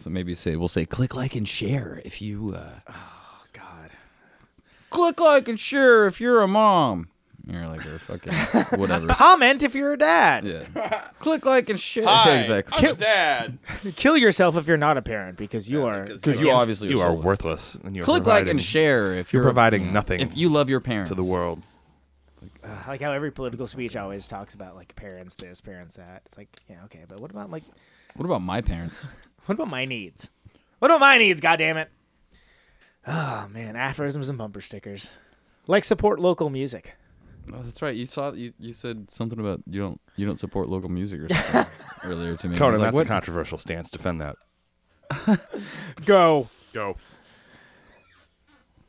So maybe say we'll say click like and share if you uh, Oh God. click like and share if you're a mom. You're like a fucking whatever. Comment if you're a dad. Yeah. click like and share. Hi, exactly. I'm a dad. Kill yourself if you're not a parent because you are. Because you obviously you are worthless, and you are Click like and share if You're you're providing nothing If you love your parents to the world. I like how every political speech always talks about like parents this, parents that. It's like, yeah, okay, but what about like, What about my parents? what about my needs? What about my needs? God damn it! Oh man, aphorisms and bumper stickers, like support local music. Oh, that's right. You saw you, you said something about you don't you don't support local music or something earlier to me. I was Conan, like, that's what? a controversial stance. Defend that. Go. Go.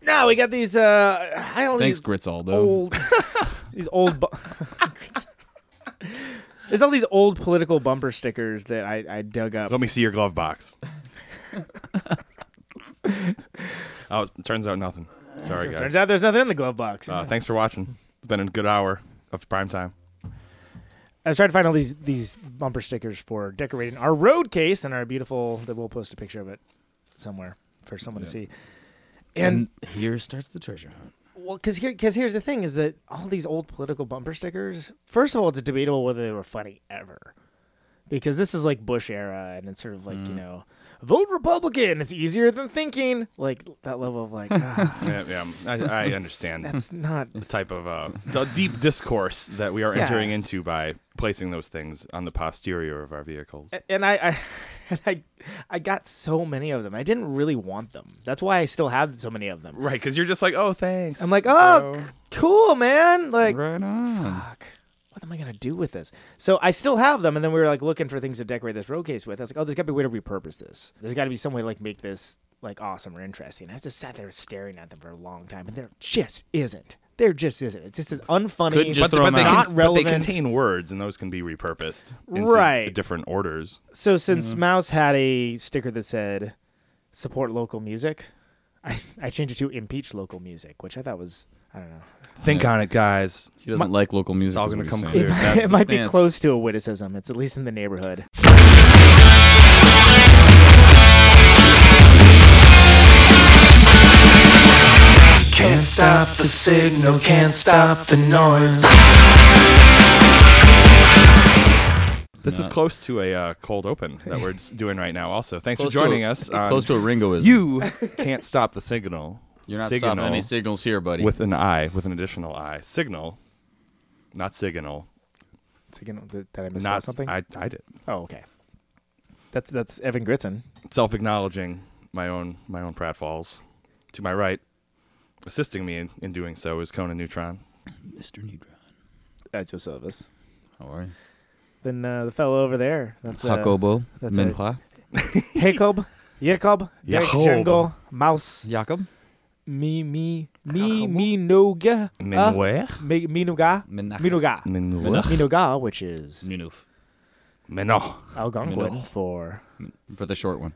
Now we got these. uh I don't Thanks, these Gritzaldo. old, these old. Bu- There's all these old political bumper stickers that I, I dug up. Let me see your glove box. oh, it turns out nothing. Sorry, guys. Turns out there's nothing in the glove box. Uh, thanks for watching. It's been a good hour of prime time. I was trying to find all these these bumper stickers for decorating our road case and our beautiful. That we'll post a picture of it somewhere for someone to see. And, and here starts the treasure hunt. Well, because here, because here's the thing: is that all these old political bumper stickers. First of all, it's debatable whether they were funny ever, because this is like Bush era, and it's sort of like you mm. know, vote Republican. It's easier than thinking. Like that level of like, ah, Yeah, yeah I, I understand that's not. the type of uh, the deep discourse that we are Yeah. entering into by placing those things on the posterior of our vehicles. and I, I, and I, I got so many of them. I didn't really want them. That's why I still have so many of them. Right, because you're just like, oh, thanks. I'm like, oh, c- cool, man. Like, Right on. fuck. What am I gonna do with this? So I still have them, and then we were like looking for things to decorate this road case with. I was like, oh, there's got to be a way to repurpose this. There's got to be some way to like make this like awesome or interesting. I just sat there staring at them for a long time, and there just isn't. There just isn't. It's just as unfunny. Couldn't just but, throw but they them can, out. Not but they contain words, and those can be repurposed into Right. different orders. So since mm-hmm. Mouse had a sticker that said "support local music," I I changed it to "impeach local music," which I thought was I don't know. Think on it, guys. He doesn't like local music. It's all is gonna what come he's clear. saying. It, That's it the might be stance. close to a witticism. It's at least in the neighborhood. Can't stop the signal, can't stop the noise. This is close to a uh, cold open that we're s- doing right now. Also, thanks Close for to a- joining us. on Close to a Ringoism. you can't stop the signal. You're not signal stopping any signals here, buddy. with an I, with an additional I. Signal, not signal. So, you know, did, did I miss Not something? I. I did. oh, okay. That's that's Evan Gritson. Self-acknowledging my own my own pratfalls. To my right, assisting me in, in doing so is Conan Neutron. Mr. Neutron. That's Josephus. How are you? Then uh, the fellow over there. That's uh, Jacobo. that's Minhua. Jacob. Jacob. Derek Jacob. Jungle. Mouse. Jacob. Me me me me noga. Uh, Minweh. me Minuga. Minach. Minuga. Minweh. Minuga, which is Minuf. Mino. Algonquin Mino. for For the short one.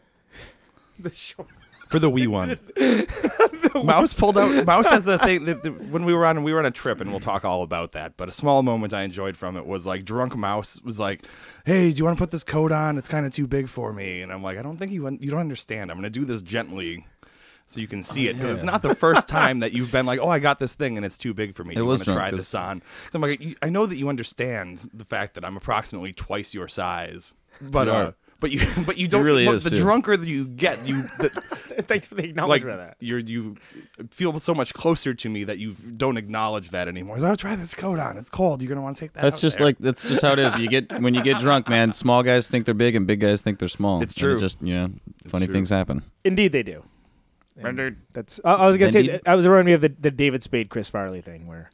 the short. For the wee one. Mouse pulled out. Mouse has a thing that, that when we were on we were on a trip, and we'll talk all about that. But a small moment I enjoyed from it was like drunk Mouse was like, "Hey, do you want to put this coat on? It's kind of too big for me." And I'm like, "I don't think you you don't understand. I'm gonna do this gently." So you can see it because it's not the first time that you've been like, "Oh, I got this thing and it's too big for me." It you was wanna drunk, try 'cause- this on. So I'm like, "I know that you understand the fact that I'm approximately twice your size, but You uh, are. but you but you don't really but is, the too. drunker that you get, you the, Thanks for the like acknowledgement of that. you're you feel so much closer to me that you don't acknowledge that anymore. So, oh, try this coat on. It's cold. You're gonna want to take that. That's out just there." like that's just how it is. You get when you get drunk, man. Small guys think they're big, and big guys think they're small. It's And true. just you know, funny true. things happen. Indeed, they do. And That's. I, I was gonna say. Indeed. I was reminding me of the, the David Spade Chris Farley thing where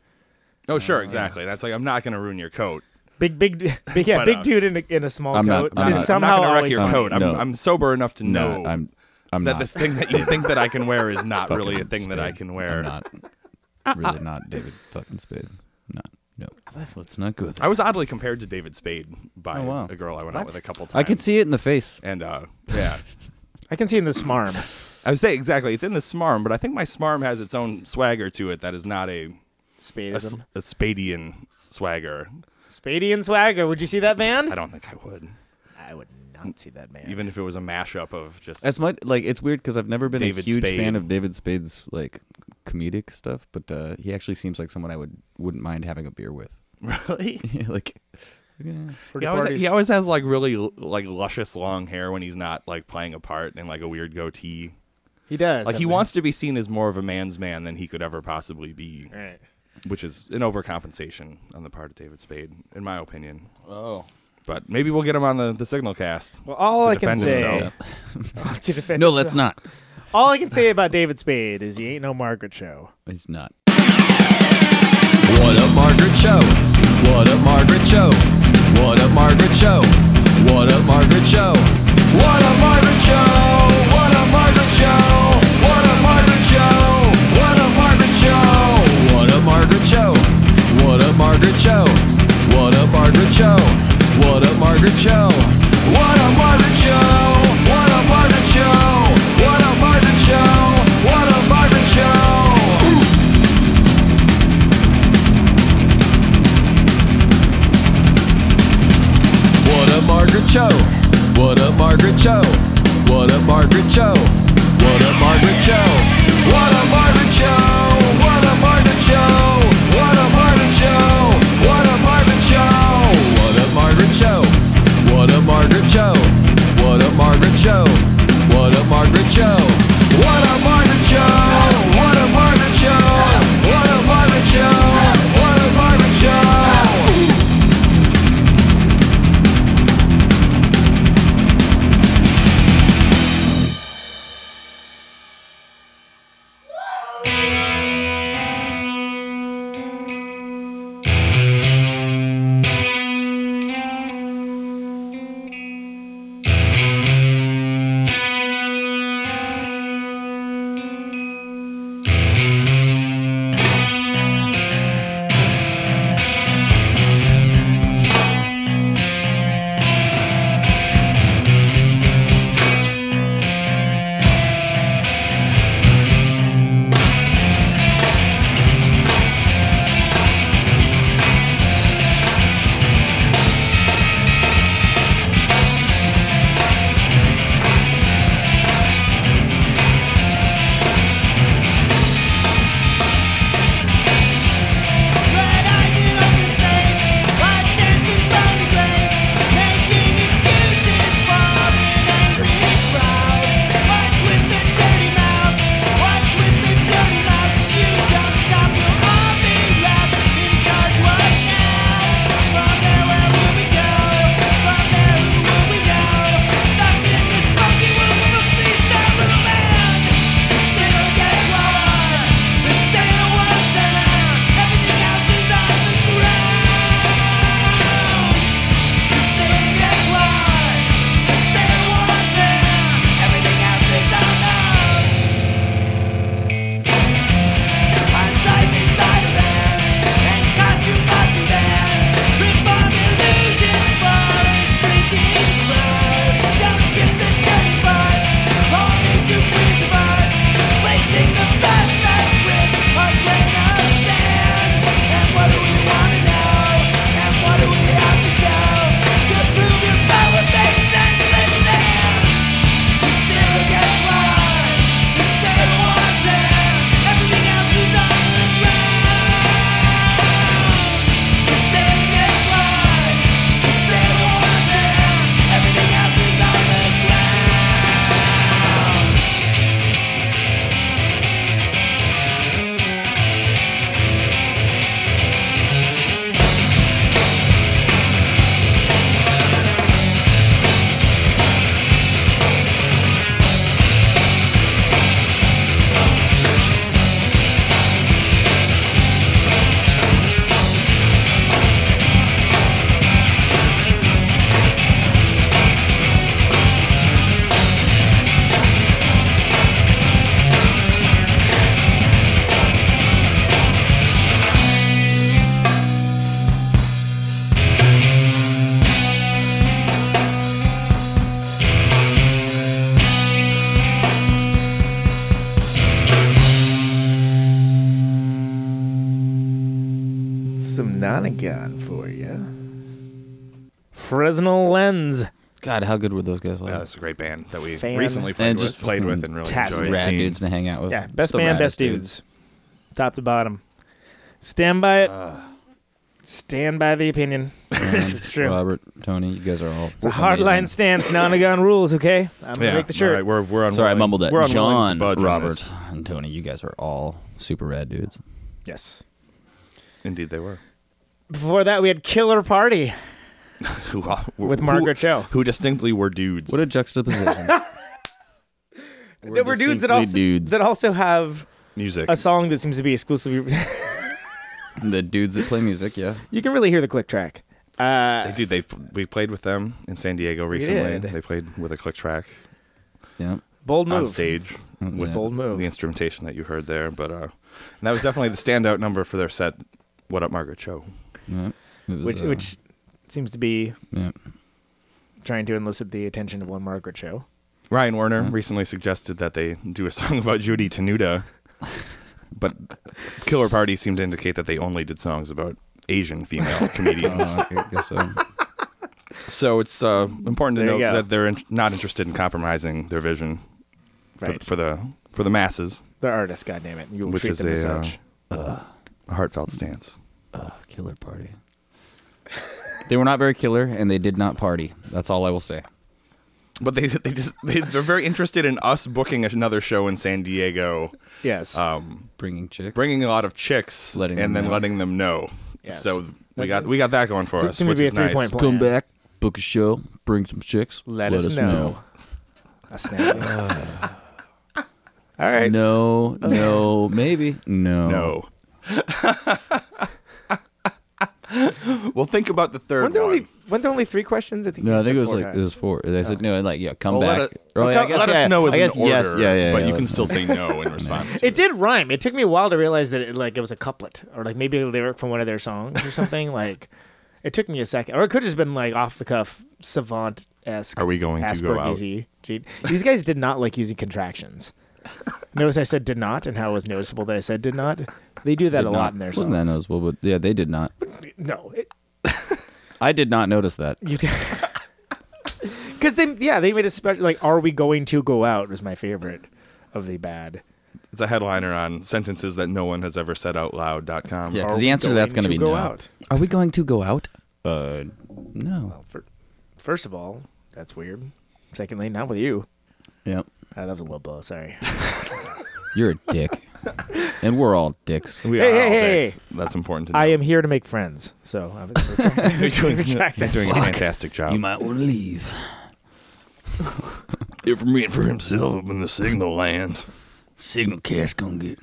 oh sure, exactly. That's like I'm not gonna ruin your coat. big big big yeah But, big uh, dude in a, in a small I'm not- coat I'm is not- somehow I'm not gonna wreck always your funny. coat. I'm, No. I'm sober enough to know No, I'm I'm that not. this thing that you think that I can wear is not fucking really a thing that I Spade. can wear. I'm not. Really not David fucking Spade. Not. No. It's not good. I was oddly compared to David Spade by Oh, wow. a girl I went out with a couple times. I can see it in the face. And uh, yeah, I can see in the smarm. I would say exactly. It's in the smarm, but I think my smarm has its own swagger to it that is not a a, s- Spadeism. a Spadian swagger. Spadian swagger. Would you see that band? I don't think I would. I would not. not see that man. even if it was a mashup of just As much like it's weird because I've never been David a huge Spade. fan of David Spade's like comedic stuff, but uh, he actually seems like someone I would wouldn't mind having a beer with. really. like, yeah. He always, he always has like really like luscious long hair when he's not like playing a part and like a weird goatee. He does. Like I he mean. wants to be seen as more of a man's man than he could ever possibly be, Right. which is an overcompensation on the part of David Spade, in my opinion. Oh. But maybe we'll get him on the, the signal cast. Well, all To I can defend say. himself. to defend No, let's not. All I can say about David Spade is he ain't no Margaret Cho. It's not. What up, Margaret Cho? What up, Margaret Cho? What up, Margaret Cho? What up, Margaret Cho? What up, Margaret Cho? Margaret Cho. What a Margaret Cho? What a Margaret Cho? What a Margaret Joe. Some for you. Fresnel Lens God, how good were those guys? Like? Yeah, it's a great band that we Fan- recently played And with, just played with and really tastic. enjoyed. rad seeing. dudes to hang out with. Yeah, best Just the best raddest dudes. Top to bottom. Stand by it. Uh. Stand by the opinion. And It's true. Robert, Tony, you guys are all. It's a hard line stance. Nonagon rules, okay? I'm going to Yeah, make the all shirt. right, we're we're Sorry, I mumbled that. We're unwilling John, to budge on Robert, and Tony, you guys are all super rad dudes. Yes. Indeed, they were. Before that, we had Killer Party Who, with who- Margaret Cho. who distinctly were dudes. What a juxtaposition. There were dudes that also dudes. that also have Music. a song that seems to be exclusively. the dudes that play music, yeah. you can really hear the click track. Uh, Dude, they we played with them in San Diego recently. did. They played with a click track Yeah. bold move. on stage with Yeah. Bold move. the instrumentation that you heard there. But uh, and that was definitely the standout number for their set. What up, Margaret Cho? Yeah. Was, which uh, which seems to be yeah. trying to elicit the attention of one Margaret Cho. Ryan Warner recently suggested that they do a song about Judy Tenuta, but Killer Party seemed to indicate that they only did songs about Asian female comedians. Uh, I guess so. so it's uh, important to There note that they're in- not interested in compromising their vision for, Right. for the for the masses, They're artists, goddammit. it. You will which treat is them as a, uh, such. a heartfelt stance. Uh, killer party. they were not very killer, and they did not party. That's all I will say. But they they just they, they're very interested in us booking another show in San Diego, yes. um, Bringing chicks. bringing a lot of chicks, Letting and then know. letting them know. Yes. So we got we got that going for So us, which be a is nice. three-point plan. Come back, book a show, bring some chicks. Let, us, know. A snap. All right. No, no, maybe no. No. well, think about the third Weren't there one. only weren't there only three questions? I think. No, I think it was four like times. it was four. They said oh. no, and like yeah, come Well, let back. it- Or, let, I guess, let yeah, us know as I guess an order, yes, yeah, yeah. but yeah, you can let- still say no in response. To It did rhyme. It took me a while to realize that it, like it was a couplet or like maybe a lyric from one of their songs or something. like it took me a second, or it could have just been like off the cuff savant esque. Are we going to go out? These guys did not like using contractions. Notice I said did not, and how it was noticeable that I said did not. They do that did a not- lot in their songs. Wasn't that noticeable? But yeah, they did not. No, it, I did not notice that. you did. Because they, yeah, they made a special like, "Are we going to go out?" was my favorite of the bad. It's a headliner on sentences that no one has ever said out loud.com. Yeah, Are 'cause the we answer to that's going going to be go no. out? Are we going to go out? Uh, no. Well, for, first of all, that's weird. Secondly, not with you. Yep. Ah, that was a low blow. Sorry. You're a dick, and we're all dicks. We Hey, are hey, all hey. dicks. That's important to know. I am here to make friends, so I'm You're doing, retract you're doing a fantastic job. You might want to leave. If me for himself up in the signal land. Signal cash gonna get.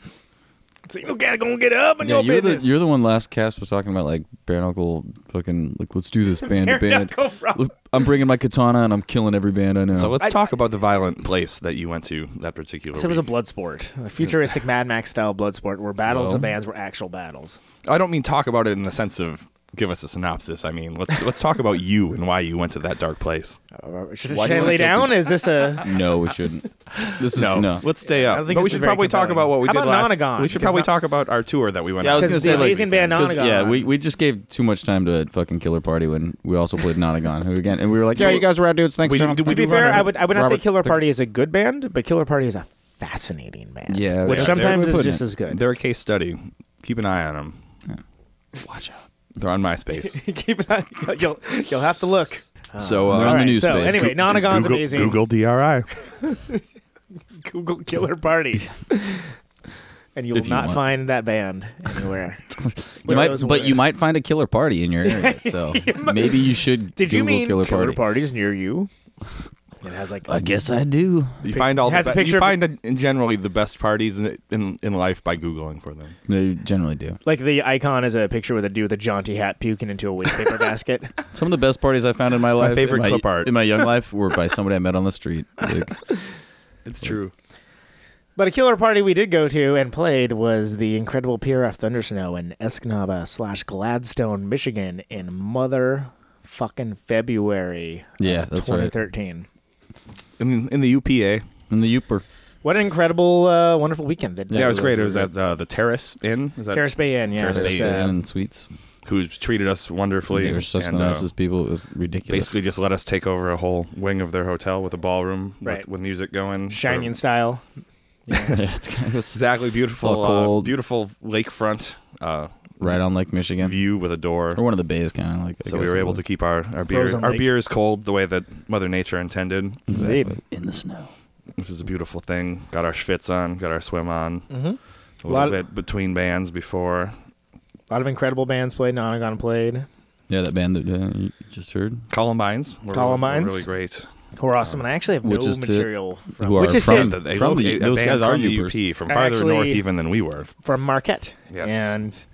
Signal cat gonna get up in Yeah, your you're the you're the one last cast was talking about like bare knuckle fucking like let's do this band to band. Look, I'm bringing my katana and I'm killing every band I know. So let's I- talk about the violent place that you went to that particular So it was a blood sport, a futuristic Mad Max style blood sport, where battles Well. of bands were actual battles. I don't mean talk about it in the sense of give us a synopsis. I mean, let's let's talk about you and why you went to that dark place. Uh, Should, Why should I lay down? Is this a? no, we shouldn't. This is No, no. let's stay up. don't But we should very probably talk about what we How did about last. Nonagon? We should probably not- talk about our tour that we went. Yeah, I on. was gonna Because say like amazing band 'cause, Nonagon. yeah, we, we just gave too much time to fucking Killer Party when we also played Nonagon, who again, and we were like, yeah, you guys were out dudes, thanks. We- Sean. did we to be do fair, run I a- would I would not say Killer Party is a good band, but Killer Party is a fascinating band. Yeah, which sometimes is just as good. They're a case study. Keep an eye on them. Watch out. They're on MySpace. Keep it on. You'll you'll have to look. so uh, They're on the news so space. anyway, Nonagon's Google, amazing. Google DRI. Google Killer Party. And you will If you not want. find that band anywhere. You Where might, those but you words. might find a Killer Party in your area. So maybe you should. Did you Google mean Killer Killer, Party? Parties near you? It has like I guess I do. You find all It has the a be- picture you of- find uh, in generally the best parties in, in in life by googling for them. They generally do. like the icon is a picture with a dude with a jaunty hat puking into a wastepaper basket. Some of the best parties I found in my life, favorite in my, clip art. in my young life, were by somebody I met on the street. Like, It's true. But a killer party we did go to and played was the incredible PRF Thundersnow in Escanaba slash Gladstone, Michigan in mother fucking February Yeah, of that's right. 2013. In in the UPA. in the Yooper. What an incredible, uh, wonderful weekend. That, Yeah, it was great. It was at uh, the Terrace Inn. Is that Terrace Bay Inn, yeah. Terrace that's, Bay uh, and Suites. who treated us wonderfully. They were such and, the uh, nicest people. It was ridiculous. basically just let us take over a whole wing of their hotel with a ballroom Right. with, with music going. Shining for- style. it was Exactly, beautiful, All uh, cold. beautiful lakefront uh, right on Lake Michigan. view with a door. Or one of the bays, kind of like. I So we were able was. to keep our, our beer Frozen our lake. beers cold the way that Mother Nature intended, exactly. In the snow. which was a beautiful thing. Got our schwitz on, got our swim on. Mm-hmm. A A little lot of- bit between bands before. A lot of incredible bands played. Nonagon played. Yeah, that band that uh, you just heard, Columbines. Were, Columbines? Were really great. Who are awesome. And I actually have Which no is to- material from, who are which is from- to, They From the- a those band guys are from. UP, from farther Actually- north even than we were. from Marquette. Yes. And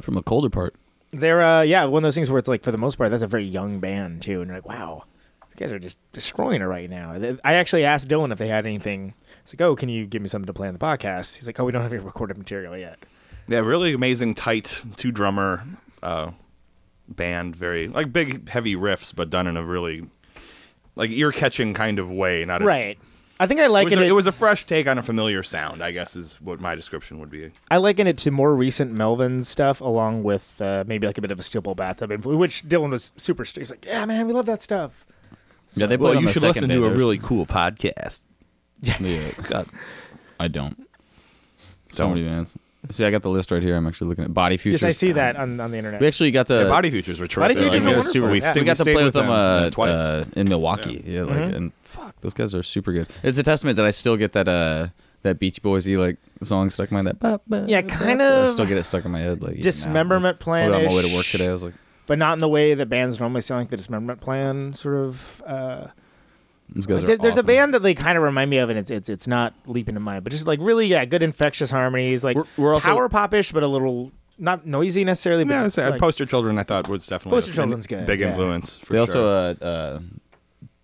They're from a colder part. they're uh yeah, one of those things where it's like for the most part that's a very young band too, and you're like, wow, you guys are just destroying it right now. I actually asked Dylan if they had anything. It's like, oh, can you give me something to play on the podcast? He's like, oh, we don't have any recorded material yet. Yeah, really amazing, tight two drummer uh, band. Very like big, heavy riffs, but done in a really like ear catching kind of way. Not a, Right. I think I It liken was, it. a, it was a fresh take on a familiar sound. I guess is what my description would be. I liken it to more recent Melvin stuff, along with uh, maybe like a bit of a Steel Pole Bathtub, influ- which Dylan was super. st- He's like, yeah, man, we love that stuff. Yeah, they played on the second day. really cool podcast. Yeah, God. I don't. So Don't. many bands. See, I got the list right here. I'm actually looking at Body Futures. Yes, I see that on, on the internet. We actually got to Yeah, Body Futures were Body terrific. Futures like, are they're super. We, yeah. we got to play with them, uh, twice. uh, in Milwaukee. Yeah, like Mhm. and fuck, those guys are super good. It's a testament that I still get that uh that Beach Boysy like song stuck in my head. That ba, ba, Yeah, kind ba. I of still get it stuck in my head. Like even now. Dismemberment I plan. was on my way to work today. I was like, but not in the way that bands normally sound like the dismemberment plan sort of uh these guys are there- there's a band that they kind of remind me of and it's it's it's not leaping to mind but just like really yeah good infectious harmonies like We're- we're also- power popish but a little not noisy necessarily but Yeah, just, like- Poster Children I thought was definitely Poster a Children's good, big yeah. influence. For They sure. also uh, uh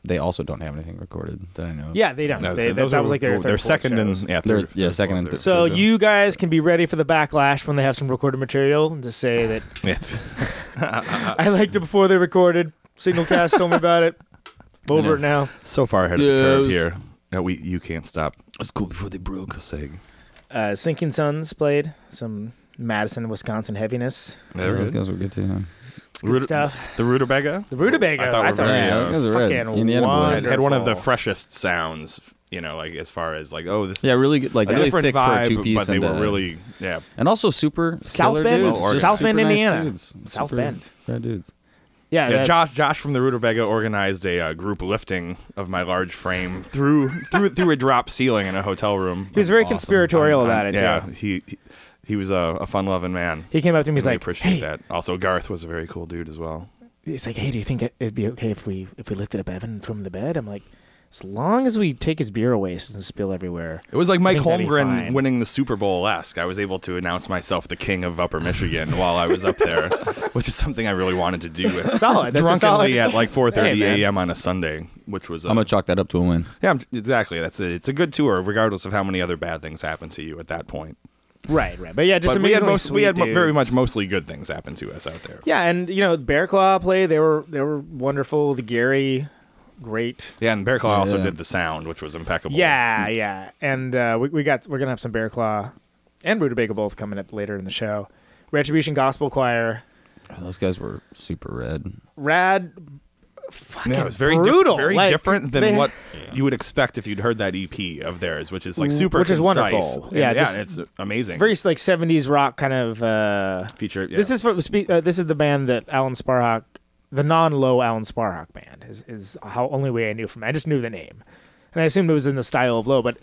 they also don't have anything recorded that I know. of. yeah they don't No, they, so that, those that are- was like their they're third, fourth second and yeah, They're- third, yeah, second and third third. so shows, you guys can be ready for the backlash when they have some recorded material and to say that yeah. It's- I liked it before they recorded Signalcast told me about it I'm over it now so far ahead of the curve was- here. No, we you can't stop It's cool before they broke. the sig. uh, Sinking Suns played some Madison Wisconsin heaviness There those it is. guys were good too. Yeah. it's good Rut- stuff The Rutabaga. the Rutabaga I thought were very, Yeah, uh, those guys are red. fucking Indiana boys. had one of the freshest sounds. You know, like as far as like oh this Yeah, really good. Like a really different thick for a vibe, two piece, but they and, were uh, really yeah. and also super South killer Bend? dudes. Or just South super Bend, nice Indiana. dudes. South Super Bend. rad dudes. Yeah, Yeah, that- Josh. Josh from the Rutabaga organized a uh, group lifting of my large frame through through through a drop ceiling in a hotel room. he was very Awesome. conspiratorial On- about on- it Yeah, too he he, he was a, a fun loving man. He came up to me. And he's Really like, appreciate "Hey," that. Also, Garth was a very cool dude as well. he's like, "Hey, do you think it- it'd be okay if we if we lifted up Evan and threw him in the bed?" I'm like, "As long as we take his beer away, so it doesn't spill everywhere." It was like Mike think that'd be Holmgren winning the Super Bowl esque. I was able to announce myself the king of Upper Michigan while I was up there, which is something I really wanted to do. At, Solid. That's a drunkenly solid- at like 4:30 Hey, a.m. on a Sunday, which was uh, I'm gonna chalk that up to a win. yeah, I'm- exactly. That's it. It's a good tour, regardless of how many other bad things happen to you at that point. Right, right. But yeah, just but we had, amazingly most, we had sweet very much mostly good things happen to us out there. Yeah, and you know, Bear Claw played. They were they were wonderful. The Gary, great. Yeah, and Bear Claw also did the sound, which was impeccable. Yeah, yeah. And uh, we we got we're gonna have some Bear Claw and Rutabaga both coming up later in the show. Retribution Gospel Choir, Those guys were super red. rad. Fucking Yeah, it was very di- brutal. very Like, different than they- what you would expect if you'd heard that EP of theirs, which is like super, Which is concise. wonderful. And Yeah, yeah, just it's amazing. very like '70s rock kind of. Uh, feature. Yeah. This is for, spe- uh, this is the band that Alan Sparhawk, the non-low Alan Sparhawk band, is is how only way I knew from. I just knew the name, and I assumed it was in the style of low. But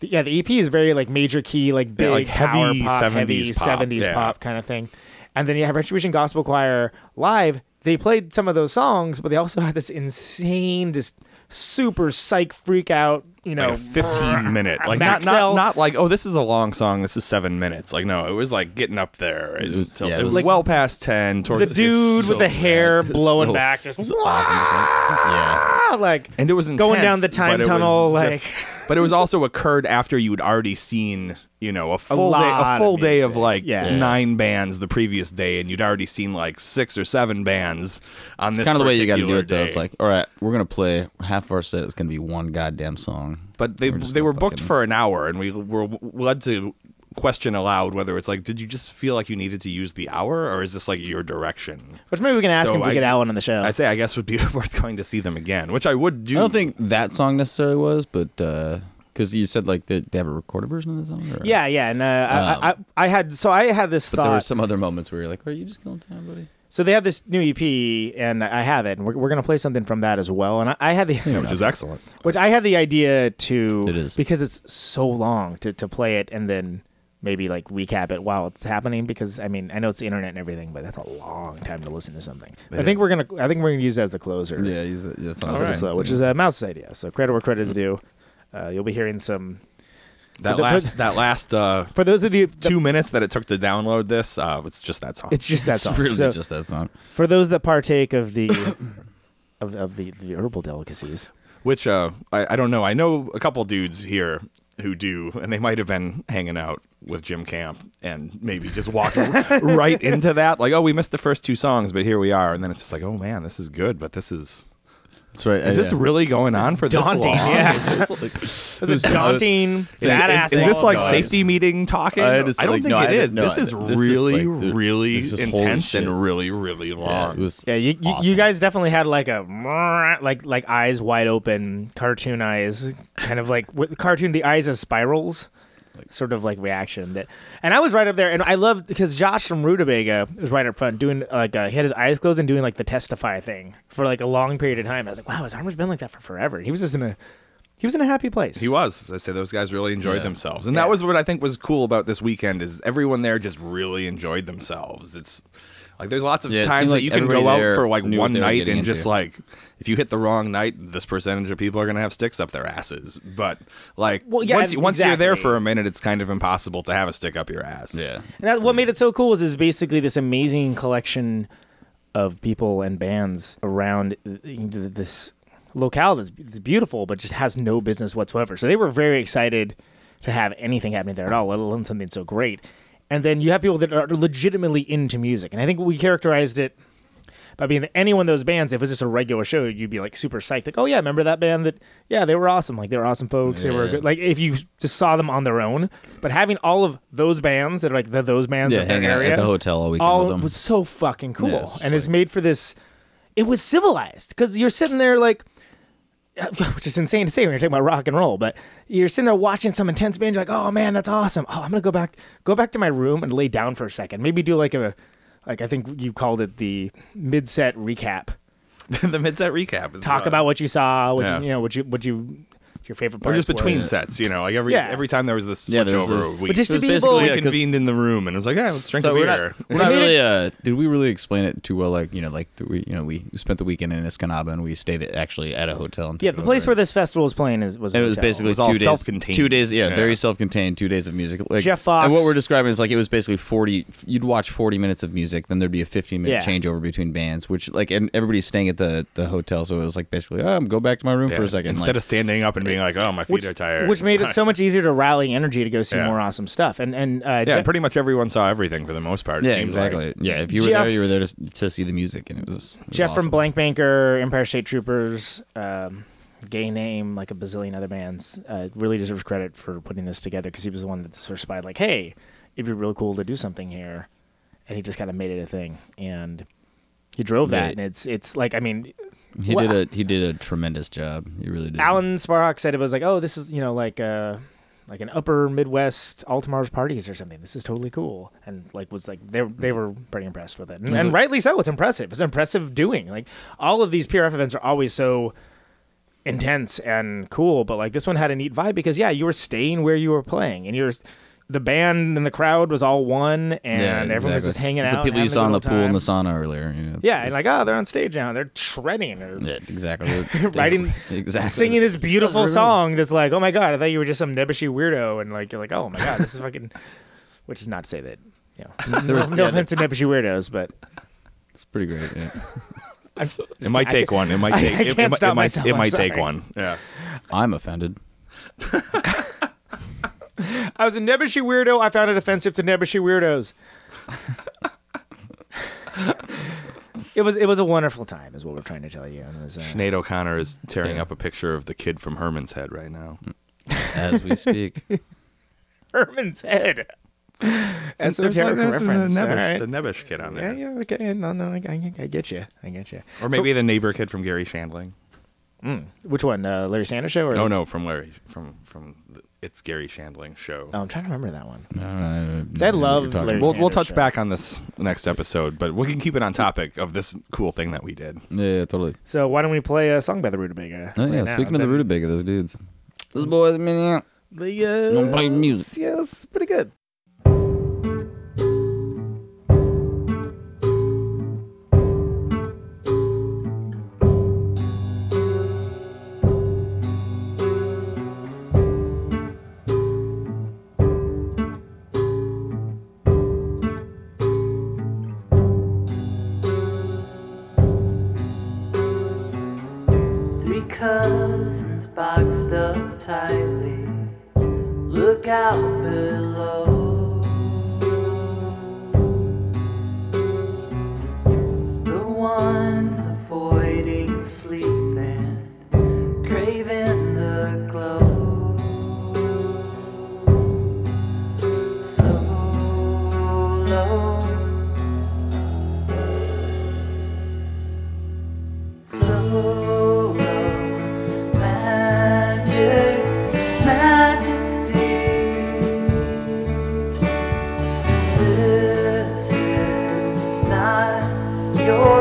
the, yeah, the EP is very like major key, like big Yeah, like heavy power pop, 70s heavy pop, yeah. pop kind of thing. And then you have Retribution Gospel Choir live. They played some of those songs, but they also had this insane, just super psych freak out. You know, like a 15 minute like not, not not like oh this is a long song this is seven minutes like no it was like getting up there It it was- was, yeah, it it was was- well past 10 Towards the towards dude so with the hair rad. Blowing so- back, just It's awesome. It's like- yeah. like and it was going down the time but it was tunnel, just- like- but it was also occurred after you'd already seen you know a full day lot a of full day of like Yeah. nine bands the previous day and you'd already seen like six or seven bands on It's this kind of the way you got to do particular it, though. It's like, all right, we're gonna play half of our set is gonna be one goddamn song. But they We're they gonna were booked for an hour, and we were led to question aloud whether it's like, did you just feel like you needed to use the hour, or is this like your direction? Which maybe we can ask So him if we I- get Alan on the show. I say I guess would be worth going to see them again, which I would do. I don't think that song necessarily was, but because you said like they, they have a recorded version of the song. Or? yeah, yeah, and uh, I, I, I had so I had this But there were thought. some other moments where you're like, "Are you just killing time, buddy?" So they have this new EP, and I have it, and we're, we're gonna play something from that as well. And I, I had the which is excellent. which I had the idea to It is. because it's so long to, to play it and then maybe like recap it while it's happening because I mean I know it's the internet and everything but that's a long time to listen to something. I think we're gonna I think we're gonna use it as the closer. Yeah, he's, that's what I of was the thinking. slow, which is a mouse idea. So credit where credit is due. Uh, you'll be hearing some That the- last that last uh, for those of you the- two minutes that it took to download this, uh, it's just that song. It's just that It's song. really So just that song. for those that partake of the of, of the, the herbal delicacies. Which uh, I, I don't know. I know a couple dudes here who do, and they might have been hanging out with Jim Camp and maybe just walked right into that. Like, oh, we missed the first two songs, but here we are. And then it's just like, oh man, this is good, but this is That's right. is this uh, really going on for this daunting, long? yeah. It's It's a daunting, Is, badass. is, is this like guys. safety meeting talking? I I, had to say, don't like, think no, I it had to- is. no, this is this is really, like really this is intense and really, really Yeah, long. it was Yeah, you, you, you guys definitely had like a like like eyes wide open, cartoon eyes, kind of like with cartoon the eyes as spirals, sort of like reaction that. And I was right up there, and I loved because Josh from Rutabaga was right up front doing like uh, he had his eyes closed and doing like the testify thing for like a long period of time. I was like, wow, his armor's been like that for forever. He was just in a he was in a happy place. He was. I say those guys really enjoyed Yeah. themselves, and Yeah. that was what I think was cool about this weekend is everyone there just really enjoyed themselves. It's like there's lots of Yeah, times that like you can go out for like one night getting and just into. like if you hit the wrong night, this percentage of people are gonna have sticks up their asses. But like Well, yeah, once you, once you're there for a minute, it's kind of impossible to have a stick up your ass. yeah. And that, what made it so cool is, is basically this amazing collection of people and bands around th- th- this locale that's, that's beautiful, but just has no business whatsoever. So they were very excited to have anything happening there at all, let alone something so great. And then you have people that are legitimately into music. And I think we characterized it by being that any one of those bands, if it was just a regular show, you'd be like super psyched. Like, oh yeah, remember that band that, yeah, they were awesome. Like, they were awesome folks. They were Yeah. good. Like, if you just saw them on their own, but having all of those bands that are like the, those bands Yeah, of hanging out area, at the hotel all weekend all with them. was so fucking cool. Yeah, it's just and it's made for this, it was civilized because you're sitting there like, which is insane to say when you're talking about rock and roll, but you're sitting there watching some intense band. You're like, oh man, that's awesome. Oh, I'm gonna go back, go back to my room and lay down for a second. Maybe do like a, like I think you called it the mid-set recap. the mid-set recap. Talk uh, about what you saw, what yeah. you, you know, what you, what you, your favorite or parts just between were. sets. You know, like every Yeah. every time there was this Yeah, switch there was over, this- we, But just to be basically, able, we convened in the room and it was like, yeah, let's drink So a we're beer. not, we're not really. Uh, did we really explain it too well? Like you know, like the, we you know we spent the weekend in Escanaba and we stayed at, actually at a hotel. And yeah, the place over. where this festival was playing is was. a And it was hotel. basically was all two days. self-contained. Two days, yeah, Yeah. very self-contained. Two days of music. Like, Jeff Fox. And what we're describing is like it was basically forty. You'd watch forty minutes of music, then there'd be a fifteen-minute Yeah. changeover between bands, which like and everybody's staying at the the hotel, so it was like basically, oh, go back to my room Yeah. for a second. Instead like, of standing up and being like, oh, my feet which, are tired. which made it so much easier to rally energy to go see Yeah. more awesome stuff. And and uh, Yeah, Jeff- pretty much everyone saw everything for the most part. it yeah, seems like. exactly. Yeah, if you were Jeff- there, you were there to, to see the music, and it was, it was Jeff awesome. from Blank Banker, Empire State Troopers, um, Gay Name, like a bazillion other bands, uh, really deserves credit for putting this together because he was the one that sort of spied, like, hey, it'd be really cool to do something here, and he just kind of made it a thing, and he drove that, Yeah. and it's it's like, I mean, He Well, did a he did a tremendous job. He really did. Alan Sparhawk said it was like, oh, this is you know like uh like an upper Midwest All Tomorrow's Parties or something. This is totally cool, and like was like they they were pretty impressed with it, and, Was and it- rightly so. It's impressive. It's impressive doing. Like all of these PRF events are always so intense and cool, but like this one had a neat vibe because yeah, you were staying where you were playing, and you're the band and the crowd was all one, and yeah, everyone was just hanging It's out. The people you having a saw in the pool old and the sauna earlier. You know, Yeah, and like it's- oh, they're on stage now. They're shredding or yeah, exactly. Writing, exactly singing this beautiful song that's like, oh my god, I thought you were just some nebbishy weirdo, and like you're like, oh my god, this is fucking. Which is not to say that, you know, no, was- no yeah, offense to nebbishy weirdos, but It's pretty great. Yeah. I'm, It might I take can't- one. It might take. I it, can't it, stop it might. myself, It I'm might take one. Yeah. I'm offended. I was a Nebushi weirdo. I found it offensive to Nebushi weirdos. it was it was a wonderful time, is what we're trying to tell you. It was, uh, Sinead O'Connor is tearing yeah. up a picture of the kid from Herman's Head right now, as we speak. Herman's Head. That's so terrible like, reference. The Nebish, right. the Nebish kid on there. Yeah, yeah. Okay. No, no, I, I, I get you. I get you. Or maybe so, the neighbor kid from Garry Shandling. Mm. Which one? Uh, Larry Sanders show? Or no, no, from Larry, from from it's Garry Shandling show. Oh, I'm trying to remember that one. I I love We'll, we'll touch show. back on this next episode, but we can keep it on topic of this cool thing that we did. Yeah, yeah, totally. So why don't we play a song by the Rutabaga? Oh, yeah, now? speaking of the rutabaga, those dudes, those boys, man, yeah, uh, Yes, play music. Yes, pretty good. yo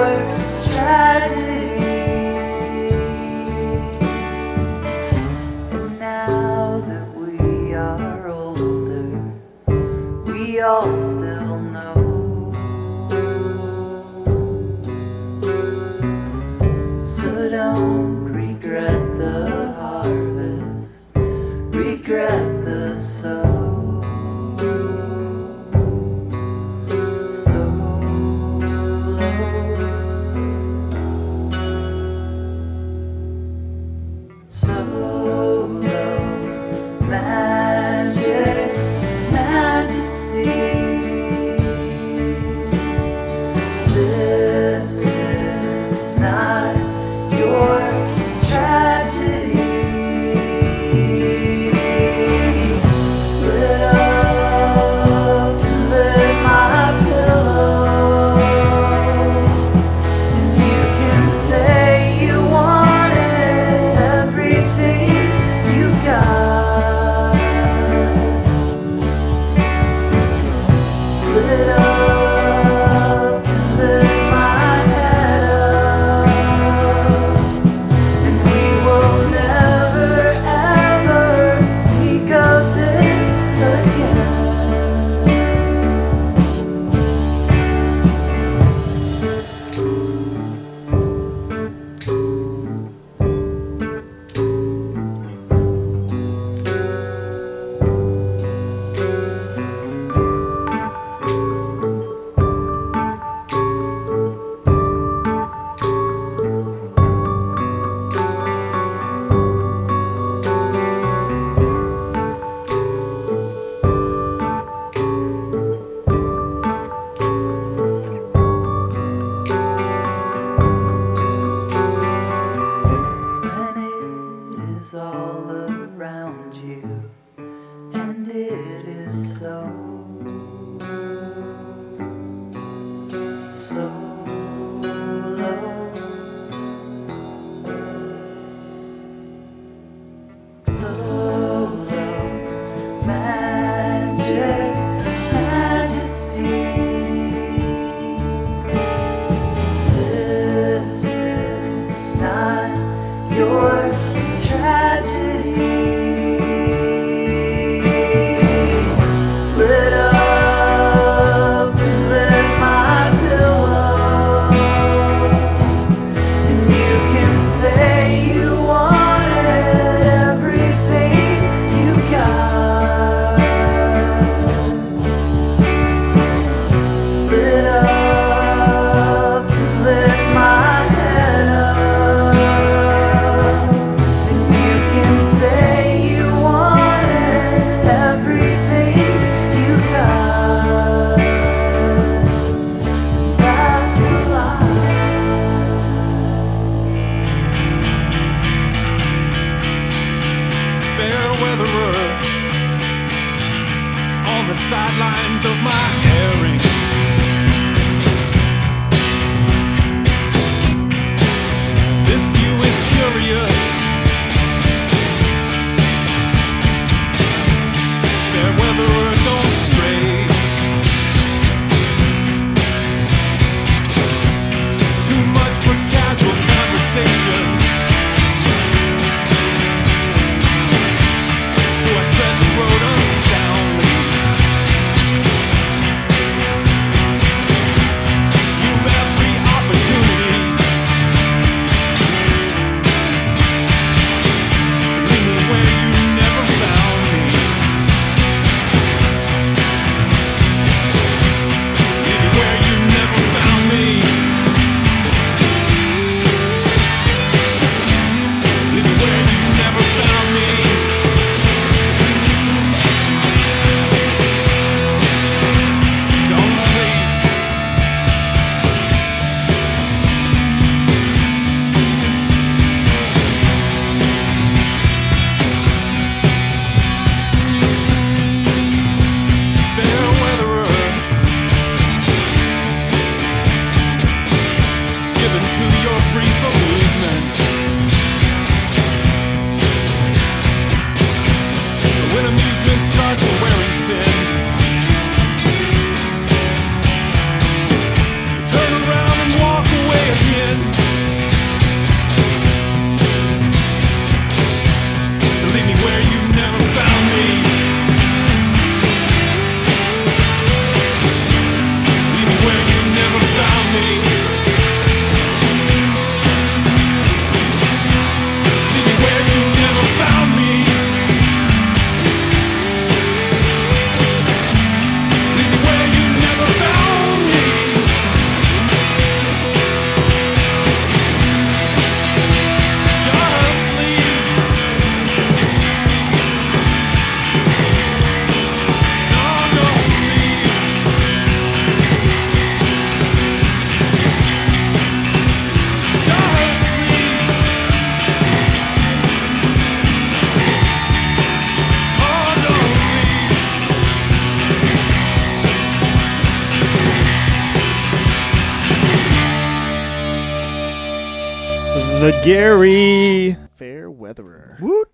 Gary Fair Weatherer. Woot.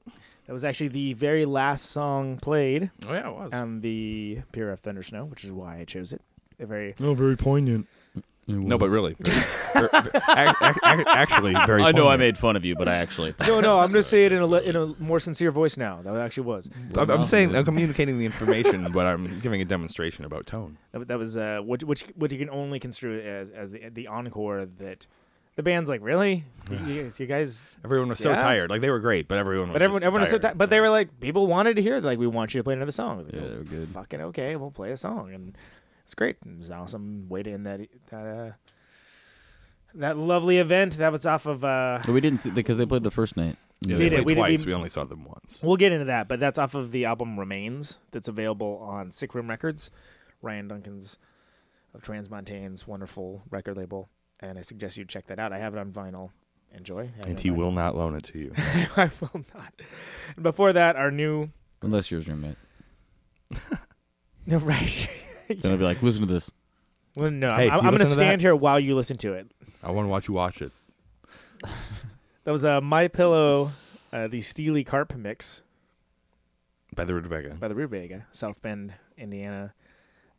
That was actually the very last song played Oh yeah, it was. on the PRF Thunder Snow, which is why I chose it. A very oh, very poignant. No, but really, very, ver- ver- ac- ac- ac- actually, very. I know I poignant. made fun of you, but I actually. no, no. I'm gonna say it in a le- in a more sincere voice now. That actually was. I'm, I'm saying I'm communicating the information, but I'm giving a demonstration about tone. That, that was uh, what which what you can only construe as as the the encore that the band's like really you, you guys Everyone was so Yeah. tired. Like they were great, but everyone was. but everyone just everyone was so tired. tired. but they were like people wanted to hear like we want you to play another song was like, Yeah, "Oh, they were good. fucking okay we'll play a song and it's great it was an awesome way to end that that uh that lovely event that was off of uh But we didn't see because they played the first night. Yeah, We they did- played we did- twice. we- We only saw them once. We'll get into that, but that's off of the album Remains that's available on Sick Room Records, Ryan Duncan's of Transmontane's wonderful record label. And I suggest you check that out. I have it on vinyl. Enjoy. And he on will not loan it to you. I will not. And before that, our new. Unless you're his roommate. No, right. Then I'll be like, listen to this. well, no, Hey, I'm, I'm going to listen to that? stand here while you listen to it. I want to watch you watch it. That was uh, My Pillow, uh, the Steely Carp mix By the Rebecca. by the Rubega, South Bend, Indiana.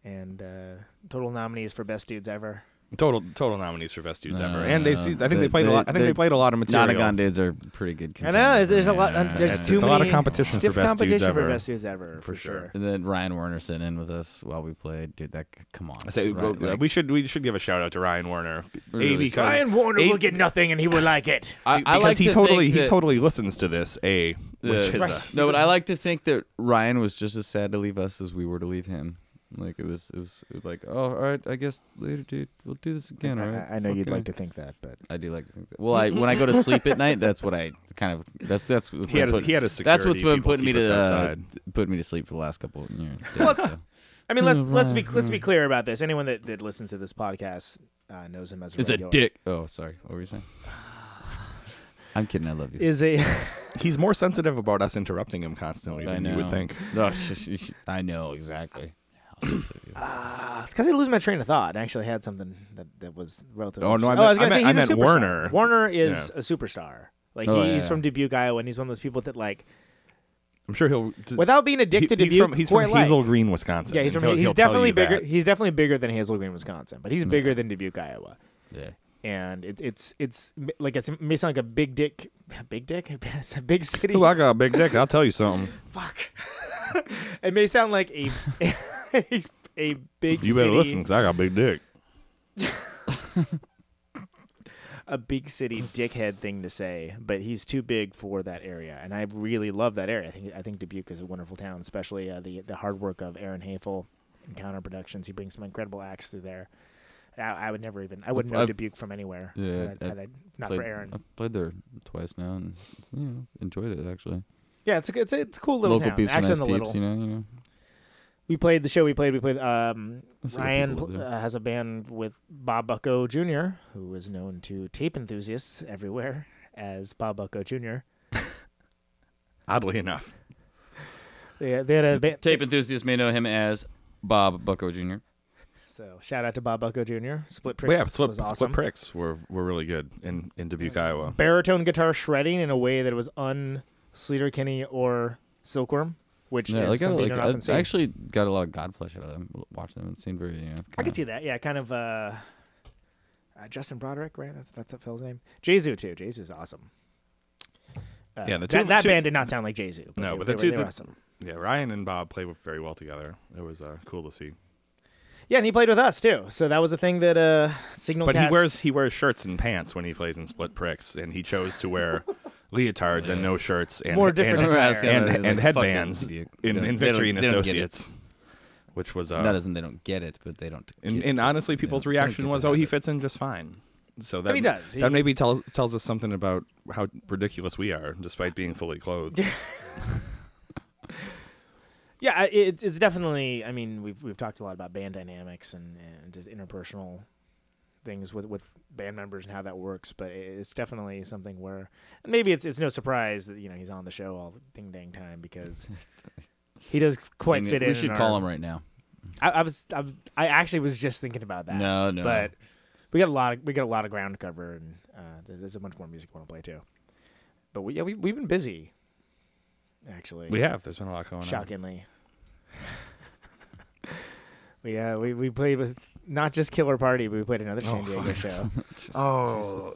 And uh, total nominees for Best Dudes Ever. Total total nominees for best dudes ever. And they see, I think they, they- played a lot. I think they, they- played a lot of material. Nonagon dudes are pretty good. I know there's, there's a lot. um, there's it's- too it's a many lot of competition for stiff best dudes competition for ever. best dudes ever for, For sure. sure. And then Ryan Warner sitting in with us while we played. Dude, that come on. I say Right, well, like- we should we should give a shout out to Ryan Warner. A Really because Ryan Warner A- will get nothing, and he will like it. I, I because like he to totally think he that- totally listens to this. A which Yeah. is Right. a, No, but I like to think that Ryan was just as sad to leave us as we were to leave him. Like it was, it was, like, oh, all right, I guess later, dude, we'll do this again, all right? I, I know you'd Okay. like to think that, but I do like to think that. Well, I when I go to sleep at night, that's what I kind of that's that's what's he had been a, put- he had a that's what's security been people putting me keep us to uh, outside. putting me to sleep for the last couple of years. days, so. I mean, let's let's be let's be clear about this. Anyone that, that listens to this podcast uh, knows him as a Is a regular. dick. Oh, sorry. What were you saying? I'm kidding. I love you. Is a He's more sensitive about us interrupting him constantly I than know. you would think. No, I know exactly. Uh, it's because I lose my train of thought. I actually had something that, that was relatively. Oh, no, I meant- was gonna I say meant- he's I a superstar. Warner. Warner is Yeah. a superstar. Like Oh, he, yeah, he's yeah. from Dubuque, Iowa, and he's one of those people that like, I'm sure he'll. just, without being addicted he- to he's Dubuque, from, he's from like. Hazel Green, Wisconsin. Yeah, he's from. he'll- he's he'll definitely bigger. that. He's definitely bigger than Hazel Green, Wisconsin, but he's bigger than Dubuque, Iowa. Yeah. And it, it's it's like it's, it may sound like a big dick, big dick. It's a big city. Ooh, I got a big dick. I'll tell you something. Fuck. it may sound like a a, a big. You better city, listen, because I got a big dick. a big city dickhead thing to say, but he's too big for that area, and I really love that area. I think I think Dubuque is a wonderful town, especially uh, the the hard work of Aaron Hafel and Counter Productions. He brings some incredible acts through there. I, I would never even I wouldn't know I've- Dubuque from anywhere. Yeah, had I- had I- not played, for Aaron. I've played there twice now, and you know, enjoyed it actually. Yeah, it's a it's a, it's a cool little Local town. peeps, are nice the peeps, little. you know. You know. We played the show. We played. We played. Um, I Ryan pl- uh, has a band with Bob Bucko Jr., who is known to tape enthusiasts everywhere as Bob Bucko Jr. Oddly enough. They, they had a band. Tape enthusiasts may know him as Bob Bucko Jr. So shout out to Bob Bucko Jr. Split But Pricks yeah, split, was split pricks were, were really good in, in Dubuque, Iowa. Baritone guitar shredding in a way that was un Sleater Kinney or Silkworm, which Yeah, is like, I, something like you don't often I, see. I actually got a lot of Godflesh out of them. Watching them, it seemed very. You know, I could see that. Yeah, kind of. Uh, uh, Justin Broadrick, right? That's that's that fellow's name. Jesu too. Jesu's awesome. Uh, Yeah, the that, two- that two- band did not sound like Jesu. No, they, but they the were, two- they were the- awesome. Yeah, Ryan and Bob played very well together. It was uh, cool to see. Yeah, and he played with us too. So that was a thing that uh, Signal. But he wears he wears shirts and pants when he plays in Split Pricks, and he chose to wear leotards and no shirts and More different and, attire. asking and, about it, and like, fuck headbands that, in, They in they don't- Victory and they don't get it. Associates, which was uh, that isn't they don't get it, but they don't. and, get and it. honestly, They people's don't- they don't reaction get was, "Oh, have he it. fits in just fine." So that he does. He- that maybe tells tells us something about how ridiculous we are, despite being fully clothed. Yeah, I- it's it's definitely. I mean, we've we've talked a lot about band dynamics and, and just interpersonal things with with band members and how that works. But it's definitely something where maybe it's it's no surprise that you know he's on the show all the ding dang time because he does quite I mean, fit in. We in should our- call him right now. I, I was I, was- I actually was just thinking about that. No, no. but we got a lot of we got a lot of ground to cover and uh, there's a bunch more music we want to play too. But we, yeah, we we've been busy. Actually, we have. There's been a lot going on. shockingly. we uh we, we played with not just Killer Party, but we played another San Diego show. Oh,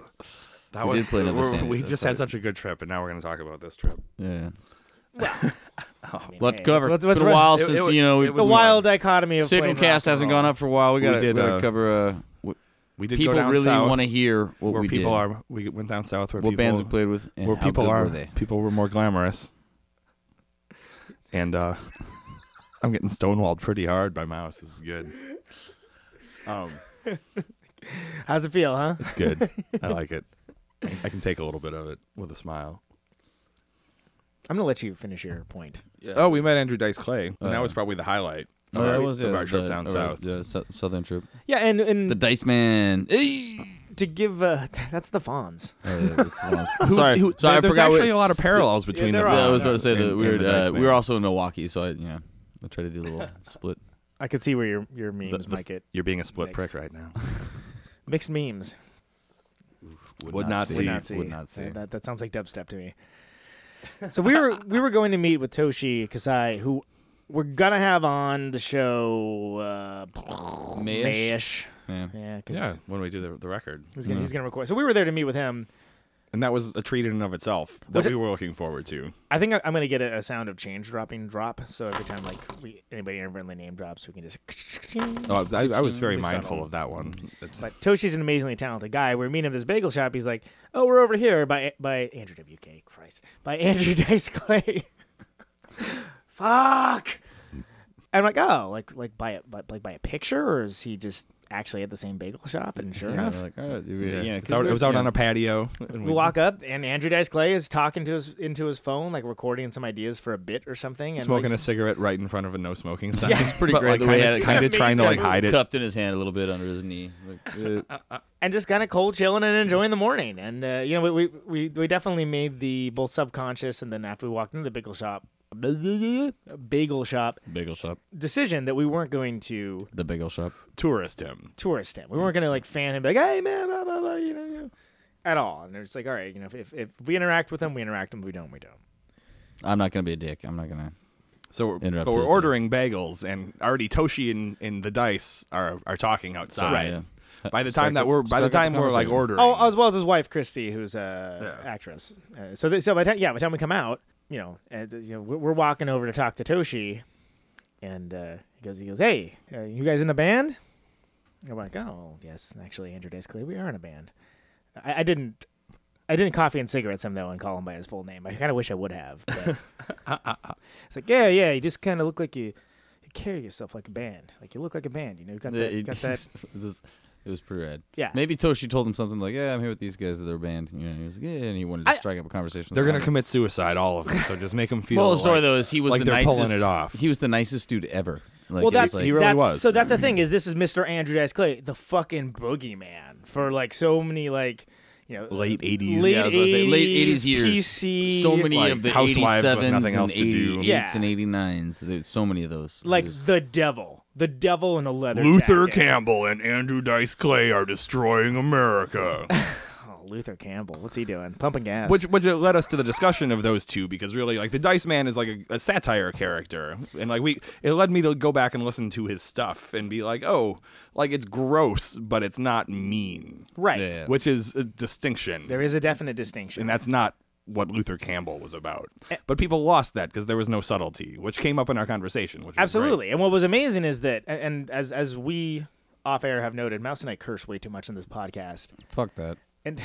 that We did was. play another we're- San- we just sorry. had such a good trip, and now we're going to talk about this trip. Yeah. I mean, Let hey, cover. Let's, It's let's been a run- while It- since it- you know we, it the was wild dichotomy of Signal rock cast and hasn't roll. gone up for a while. We got to did, gotta uh, cover. Uh, what We did people go down really south, want to hear what where we people did. are. We went down south where what people bands we played with, and where how people good are were they? people were more glamorous. And uh I'm getting stonewalled pretty hard by mouse. This is good. Um, How's it feel, huh? it's good. I like it. I, I can take a little bit of it with a smile. I'm gonna let you finish your point. Oh, we met Andrew Dice Clay, and Oh, that was probably the highlight. Oh, of that our, was of our trip the, down or south. Yeah, sou- southern trip. Yeah, and and The Dice Man. Hey! to give uh, that's the Fonz. Oh, yeah, that's the one. sorry, Who- sorry, I there's forgot. actually we- a lot of parallels between there the. are. yeah, I was Fonz about to say and- that we and were the Dice uh, we Man. were also in Milwaukee, so I yeah, I tried to do a little split. I could see where your your memes The- the- might get You're being a split Mixed. prick right now. mixed memes. Would not Would see. not see. Would not see. Uh, That, that sounds like dubstep to me. so we were we were going to meet with Toshi Kasai, who we're gonna have on the show uh, Mayish? Mayish. Yeah. Yeah, Yeah, when we do the, the record, he's gonna he's gonna record. So we were there to meet with him. And that was a treat in and of itself that Which- we were looking forward to. I think I- I'm gonna get a, a sound of change dropping drop. So every time like we, anybody inadvertently name drops, we can just. Oh, I, I was very Be mindful subtle. of that one. It's- But Toshi's an amazingly talented guy. We're meeting at this bagel shop. He's like, "Oh, we're over here by by Andrew WK, Christ, by Andrew Dice Clay." Fuck. I'm like, oh, like like by a but like by a picture, or is he just actually at the same bagel shop? And sure Yeah, enough, like, all right, we- yeah, yeah, it's 'cause out- it was out yeah. on a patio. and we walk up, and Andrew Dice Clay is talking to his into his phone, like recording some ideas for a bit or something, and smoking like, a cigarette right in front of a no smoking sign. Yeah. It's pretty but great like the way he kind of kind of trying to like hide it. cupped in his hand a little bit under his knee. Like, uh, and just kind of cold chilling and enjoying the morning. And uh, you know, we, we we we definitely made the both subconscious and then after we walked into the bagel shop, bagel shop Bagel shop. decision that we weren't going to The bagel shop. Tourist him. tourist him. We weren't going to like fan him, be like, hey man, blah, blah, blah, you know, you know, at all. And it's like, all right, you know, if, if, if we interact with him, we interact with him. If we don't, we don't. I'm not gonna be a dick. I'm not gonna. So we're, Interrupt but we're his day. ordering bagels, and already Toshi and, and the dice are are talking outside. Right, yeah. By the Strike time that up- we're by the up time the we're like conversation. ordering, Oh, as well as his wife Christy, who's a Yeah. actress. Uh, so, th- so by the time, yeah, by the time we come out, you know, and, you know, we're, walking over to talk to Toshi, and uh, he goes, he goes, hey, uh, you guys in a band? And we're like, oh, yes, actually, Andrew Dice Clay, we are in a band. I, I didn't. I didn't coffee and cigarettes him though and call him by his full name. I kind of wish I would have. But it's like, yeah, yeah, you just kind of look like you, you carry yourself like a band. Like you look like a band. You know, you got that, it, got that. It was, it was pretty rad. Yeah. Maybe Toshi told him something like, "Yeah, I'm here with these guys. They're a band." You know, he was like, "Yeah," and he wanted to I- strike up a conversation. they're with gonna them. commit suicide, all of them. So just make them feel. Well, the story like- though is he was like the they're nicest. pulling it off. He was the nicest dude ever. Like, well, it was that's, like- He really that's was. so. That's the thing is, this is Mr. Andrew Dice Clay, the fucking boogeyman for like so many like you know late '80s. late Yeah, I was about to say, late 80s, 80s years. PC, so many like, of the housewives with 87s nothing and else to do. 88s Yeah. and 89s. There's so many of those. It like was- the devil, the devil in a leather. Luther jacket. Campbell and Andrew Dice Clay are destroying America. Oh, Luther Campbell, what's he doing? Pumping gas. which which led us to the discussion of those two because really like the Dice Man is like a, a satire character and like we it led me to go back and listen to his stuff and be like oh like it's gross but it's not mean right? Yeah. which is a distinction There is a definite distinction. and that's not what Luther Campbell was about eh. but people lost that because there was no subtlety which came up in our conversation which was great. Absolutely. And what was amazing is that, and- and as as we off air have noted, Mouse and I curse way too much in this podcast, fuck that. and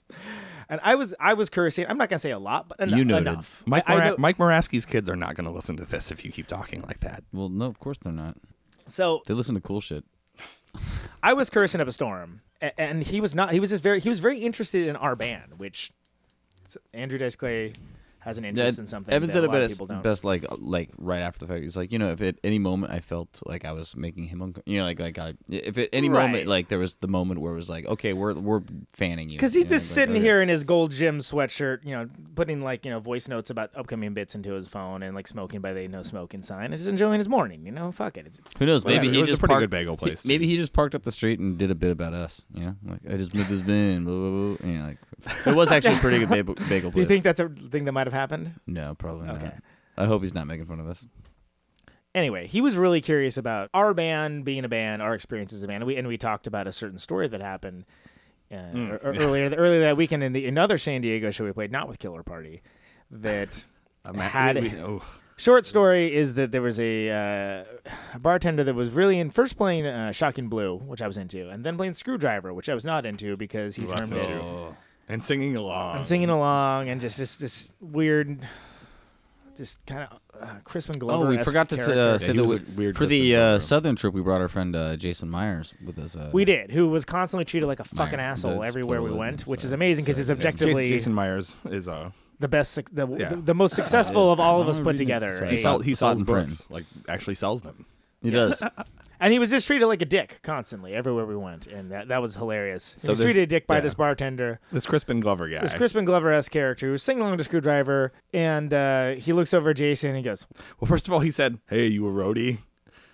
and I was I was cursing. I'm not gonna say a lot, but eno- You noted. enough. Mike, I- I know- Mike Moraski's kids are not going to listen to this if you keep talking like that. Well, no, of course they're not. So They listen to cool shit. I was cursing up a storm, and he was not. He was just very. He was very interested in our band, which Andrew Dice Clay has an interest in something. Evan said a it lot of best, people don't. best like like right after the fact. He's like, you know, if at any moment I felt like I was making him, unco- you know, like like I, if at any Right. moment like there was the moment where it was like, okay, we're we're fanning you Because he's you know, just like, sitting okay. here in his gold gym sweatshirt, you know, putting like you know voice notes about upcoming bits into his phone and like smoking by the no smoking sign and just enjoying his morning. You know, fuck it. It's, Who knows? Maybe it he was a pretty parked, good bagel place, he- maybe he just parked up the street and did a bit about us. You know, like I just moved this bin. Blah, blah, blah. You know, like it was actually a pretty good bagel, bagel place. do you think that's a thing that might have happened? No, probably Okay. not. I hope he's not making fun of us. Anyway, he was really curious about our band being a band, our experience as a band, and we and we talked about a certain story that happened uh, Hmm. or- or earlier earlier that weekend in the another San Diego show we played, not with Killer Party, that. had we- we- oh. Short story is that there was a, uh, a bartender that was really in first playing uh, Shocking Blue, which I was into, and then playing Skrewdriver, which I was not into because he Wasn't termed it into. And singing along. and singing along and just just this weird, just kind of uh, Crispin Glover. Oh, we forgot to say, uh, say he that was we- weird for the uh, southern trip. We brought our friend uh, Jason Myers with us. Uh, we did, who was constantly treated like a fucking Meyer. asshole That's everywhere we went, which is amazing because he's Sorry. Jason, objectively Jason Myers is uh the best, the, Yeah. the, the most successful of all of us put together. sorry. he, sell, he Saw sells in print. books like actually sells them. He does. And he was just treated like a dick constantly everywhere we went, and that, that was hilarious. He So was there's- treated a dick by yeah. this bartender, This Crispin Glover guy. this Crispin Glover esque character who was singing along to Skrewdriver, and uh, he looks over at Jason and he goes, well, first of all, he said, "Hey, you a roadie?"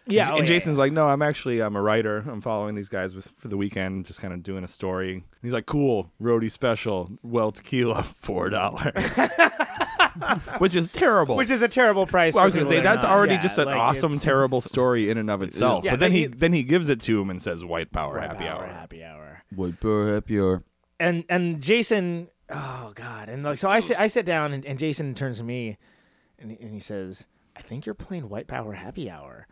"Yeah." And, oh, and yeah, Jason's like, "No, I'm actually I'm a writer. I'm following these guys with for the weekend, just kind of doing a story." And he's like, "Cool, roadie special, well tequila, four dollars," which is terrible. which is a terrible price. Well, I was gonna say that's not- already yeah, just an like, awesome, terrible story in and of itself. Yeah, but then he he- then he gives it to him and says, "White power, White happy power, hour." happy hour. White power, happy hour. and and Jason, oh god, and like so I sit I sit down and, and Jason turns to me, and he- and he says, "I think you're playing White Power Happy Hour,"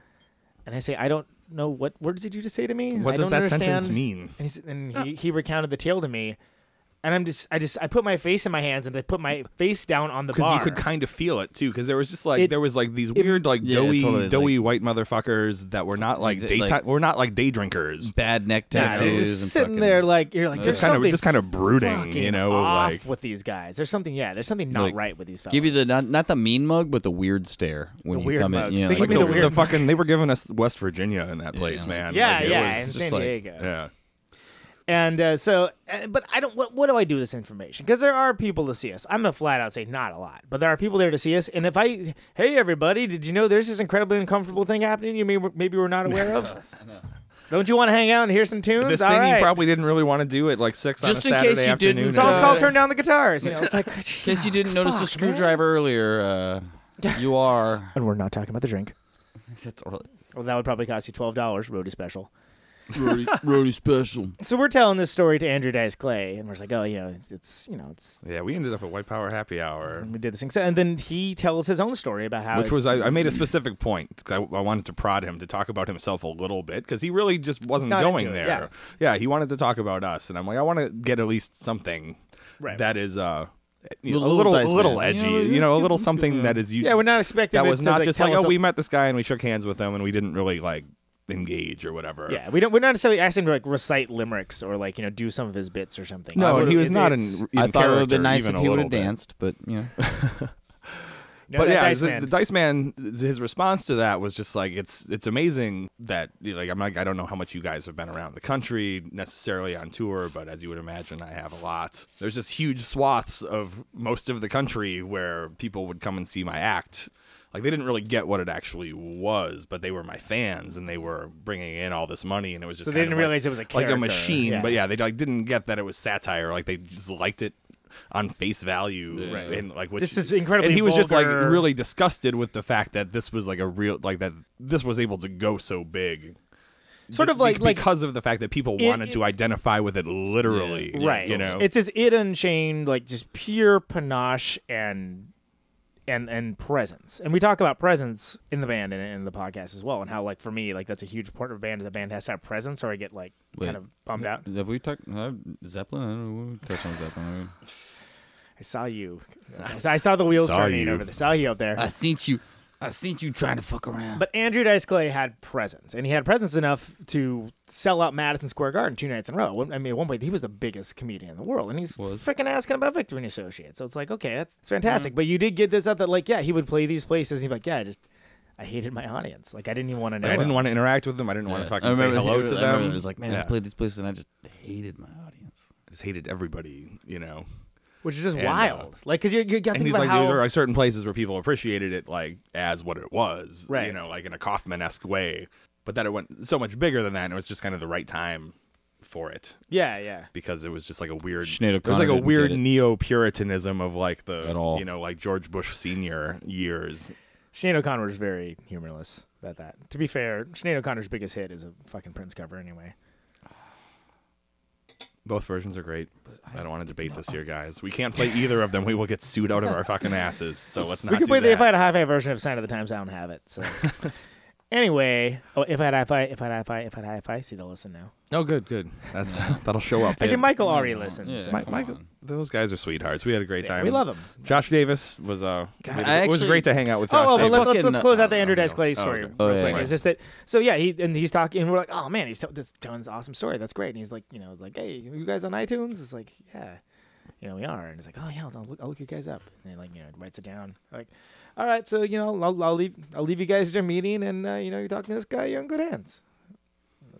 and I say, "I don't know what words did you just say to me? What I does don't that understand." sentence mean? And, he's, and he, he recounted the tale to me, and I'm just I just I put my face in my hands and I put my face down on the bar. Because you could kind of feel it too. Because there was just like It- there was like these weird like Yeah, doughy totally, doughy white motherfuckers that were not like Exa- daytime. like- were not like day drinkers. Bad neck Yeah, tattoos. you're and just sitting fucking- there like you're like Just kind of- just kind of brooding, you know, off like- with these guys. There's something yeah, there's something not Like, right with these fellas. Give you the not, not the mean mug, but the weird stare when The you come mug. in. You know, They like, the, the weird- the fucking they were giving us West Virginia in that place, yeah. man. yeah Like, yeah in San Diego. Yeah. And uh, so, uh, but I don't. What, what do I do with this information? Because there are people to see us. I'm gonna flat out say not a lot, but there are people there to see us. And if I, hey everybody, did you know there's this incredibly uncomfortable thing happening? You maybe maybe we're not aware of. Don't you want to hang out and hear some tunes? This All thing right. you probably didn't really want to do at like six Just on a in case you afternoon. didn't, So it's uh, called turn down the guitars. You know, it's like. In case you didn't notice the screwdriver earlier, uh, you are. And we're not talking about the drink. That's all right. Well, that would probably cost you twelve dollars, roadie special. Roadie, roadie special. So we're telling this story to Andrew Dice Clay, and we're just like, oh, you know, it's, it's you know, it's yeah, we ended up at White Power Happy Hour. we did this thing. So, and then he tells his own story about how Which was I, I made a specific point 'cause I, I wanted to prod him to talk about himself a little bit because he really just wasn't not going it, there. yeah. he wanted to talk about us, and I'm like, I want to get at least something Right. that is uh, you know, Little- a little, little dice a little man. edgy, You know, you let's a give- little let's give something him- that is you. yeah, we're not expecting that it was to, not like, just tell like, us oh, a- we met this guy and we shook hands with him and we didn't really like engage or whatever. Yeah, we don't. We're not necessarily asking him to like recite limericks or like you know do some of his bits or something. No, and he was it- not in. in I thought it would have been character nice if he would have danced, but you know. you know, but yeah, Dice the, the Dice Man, his response to that was just like it's it's amazing that you know, like I'm like I don't know how much you guys have been around the country necessarily on tour, but as you would imagine, I have a lot. There's just huge swaths of most of the country where people would come and see my act. Like they didn't really get what it actually was, but they were my fans and they were bringing in all this money, and it was just So they didn't like- realize it was a like a machine. yeah. But yeah, they like didn't get that it was satire. Like they just liked it on face value, Right. and like which This is incredibly And he was just like really disgusted with the fact that this was like a real like that this was able to go so big. Sort of Be- like- like- because of the fact that people It- wanted to identify with it literally, right. You know, it's as it unchained, like just pure panache and and and presence. And we talk about presence in the band and in the podcast as well, and how like for me, like that's a huge part of a band. The band has to have presence, or I get like Wait. kind of bummed out. Have we talked uh, Zeppelin? I don't know. We touched on Zeppelin. I saw you. I saw- I saw the wheels Saw turning you. over there. Saw you up there. I seen you. I seen you trying to fuck around. But Andrew Dice Clay had presence, and he had presence enough to sell out Madison Square Garden two nights in a row. I mean, at one point he was the biggest comedian in the world, and he's freaking asking about Victory and Associates. So it's like, okay, that's it's fantastic. But you did get this up that like, yeah, he would play these places. And he'd be like, yeah, I just I hated my audience. Like I didn't even want to know. I didn't want to interact with them. I didn't want to fucking say hello he- to I remember them. He was like, man, Yeah. I played these places and I just hated my audience. I just hated everybody, you know. Which is just And, uh, wild. like, cause you, you got to and think he's about like, how there are certain places where people appreciated it like as what it was, Right. You know, like in a Kaufman esque way, but that it went so much bigger than that, and it was just kind of the right time for it yeah, yeah. because it was just like a weird. Sinead There was like a weird neo puritanism of like the At all. you know like George Bush senior years. Shane O'Connor was very humorless about that. To be fair, Sinead O'Connor's biggest hit is a fucking Prince cover anyway. Both versions are great. But I don't want to debate this here, guys. We can't play either of them. We will get sued out of our fucking asses. So let's not. we do play the if I had a hi-fi version of Sign of the Times. I don't have it. So anyway, oh, if I had hi-fi, if I had hi-fi, if I had hi-fi, see they'll listen now. Oh, good, good. That's that'll show up. Actually, They- Michael already Yeah, listens. yeah. Mi- come Michael, on. those guys are sweethearts. We had a great Yeah, time. we love them. Josh Davis was uh, we had- I it was actually- great to hang out with Josh Oh, well, but Davis. let's, let's, let's close out the Andrew oh, Dice no. Clay Oh, story okay. Oh, real yeah, quick. yeah. It's just that, so yeah, he and he's talking, and we're like, oh man, he's t- this John's awesome story. That's great. And he's like, you know, it's like, hey, you guys on iTunes? It's like, yeah, you know, we are. And he's like, oh yeah, I'll look, I'll look you guys up. And then, like, you know, writes it down. Like, all right, so you know, I'll, I'll leave, I'll leave you guys to your meeting, and uh, you know, you're talking to this guy, you're in good hands.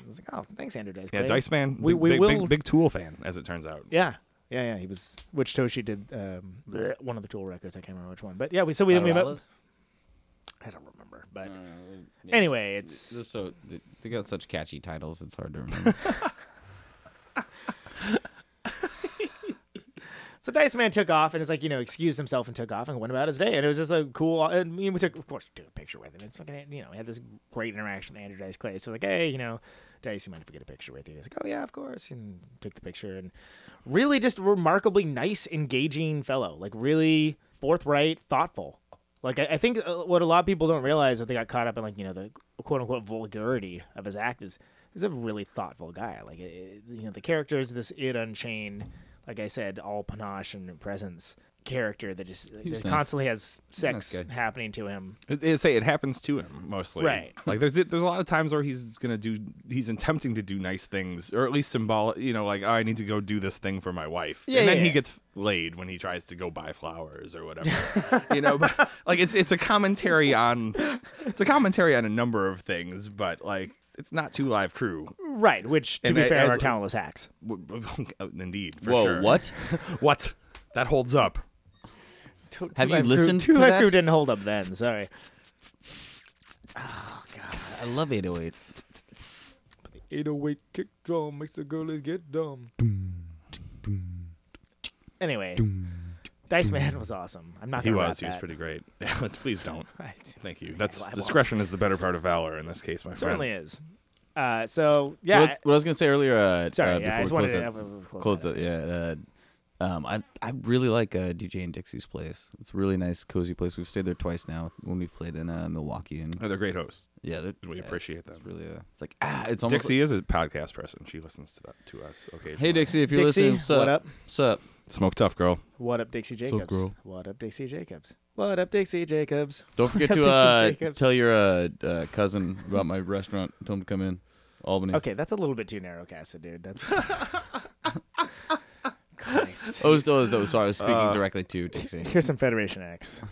I was like, oh, thanks, Andrew Dice yeah, Dice Man, We- big, we big, will- big, big Tool fan, as it turns out. Yeah. Yeah, yeah, he was. Which Toshi did um, bleh, one of the Tool records. I can't remember which one, but yeah, we so we, we met. I don't remember, but anyway, it's Just so they- they got such catchy titles, it's hard to remember. So Dice Man took off and it's like, you know, excused himself and took off and went about his day. And it was just a cool, and we took, of course, took a picture with him. It's fucking, you know, we had this great interaction with Andrew Dice Clay. So, like, hey, you know, Dice, you mind if we get a picture with you? He's like, oh, yeah, of course. And took the picture and really just remarkably nice, engaging fellow. Like, really forthright, thoughtful. Like, I, I think uh, what a lot of people don't realize if they got caught up in, like, you know, the quote unquote vulgarity of his act is he's a really thoughtful guy. Like, it, it- you know, the character is this it unchained, like I said, all panache and presence character that just that nice. constantly has sex happening to him. It, it say it happens to him mostly, Right. Like there's there's a lot of times where he's gonna do he's attempting to do nice things or at least symbolic, you know, like oh, I need to go do this thing for my wife, Yeah, and then yeah, he gets laid when he tries to go buy flowers or whatever, you know. But like it's it's a commentary on it's a commentary on a number of things, but like it's not 2 Live Crew, Right, which to And be a- fair as- are talentless hacks. Indeed. For Whoa, sure. what? What? That holds up. Two, Have you Life Crew- listened Two to Life that? Crew didn't hold up then. Sorry. Oh god, I love 808s. 808 kick drum makes the girlies get dumb. Anyway, Dice Man was awesome. I'm not He gonna was. rap He was that. pretty great. Yeah. Please don't. Right. Thank you. That's I discretion is the better part of valor in this case, my It friend. certainly is. Uh, so yeah, What, what I was gonna say earlier. Uh, sorry, uh, yeah, I just before we wanted close to it, close, close that. it. Yeah. Uh, um, I I really like uh, DJ and Dixie's place. It's a really nice, cozy place. We've stayed there twice now when we played in uh, Milwaukee, and Oh, they're great hosts. yeah, they're- We yeah, appreciate it's, them. It's really, uh, it's like ah, it's almost. Dixie is a podcast person. She listens to that to us Okay. Hey Dixie, if you're Dixie, listening, what's up? what up? What's up? Smoke tough, girl. What up, Dixie Jacobs? girl? What up, Dixie Jacobs? What up, Dixie Jacobs? Don't forget What up, to Dixie uh, Jacobs? tell your uh, uh, cousin about my restaurant. Tell him to come in, Albany. Okay, that's a little bit too narrow casted, dude. That's. Christ. Oh, oh, oh, sorry. I was speaking Uh, directly to Dixie. Here's some Federation X.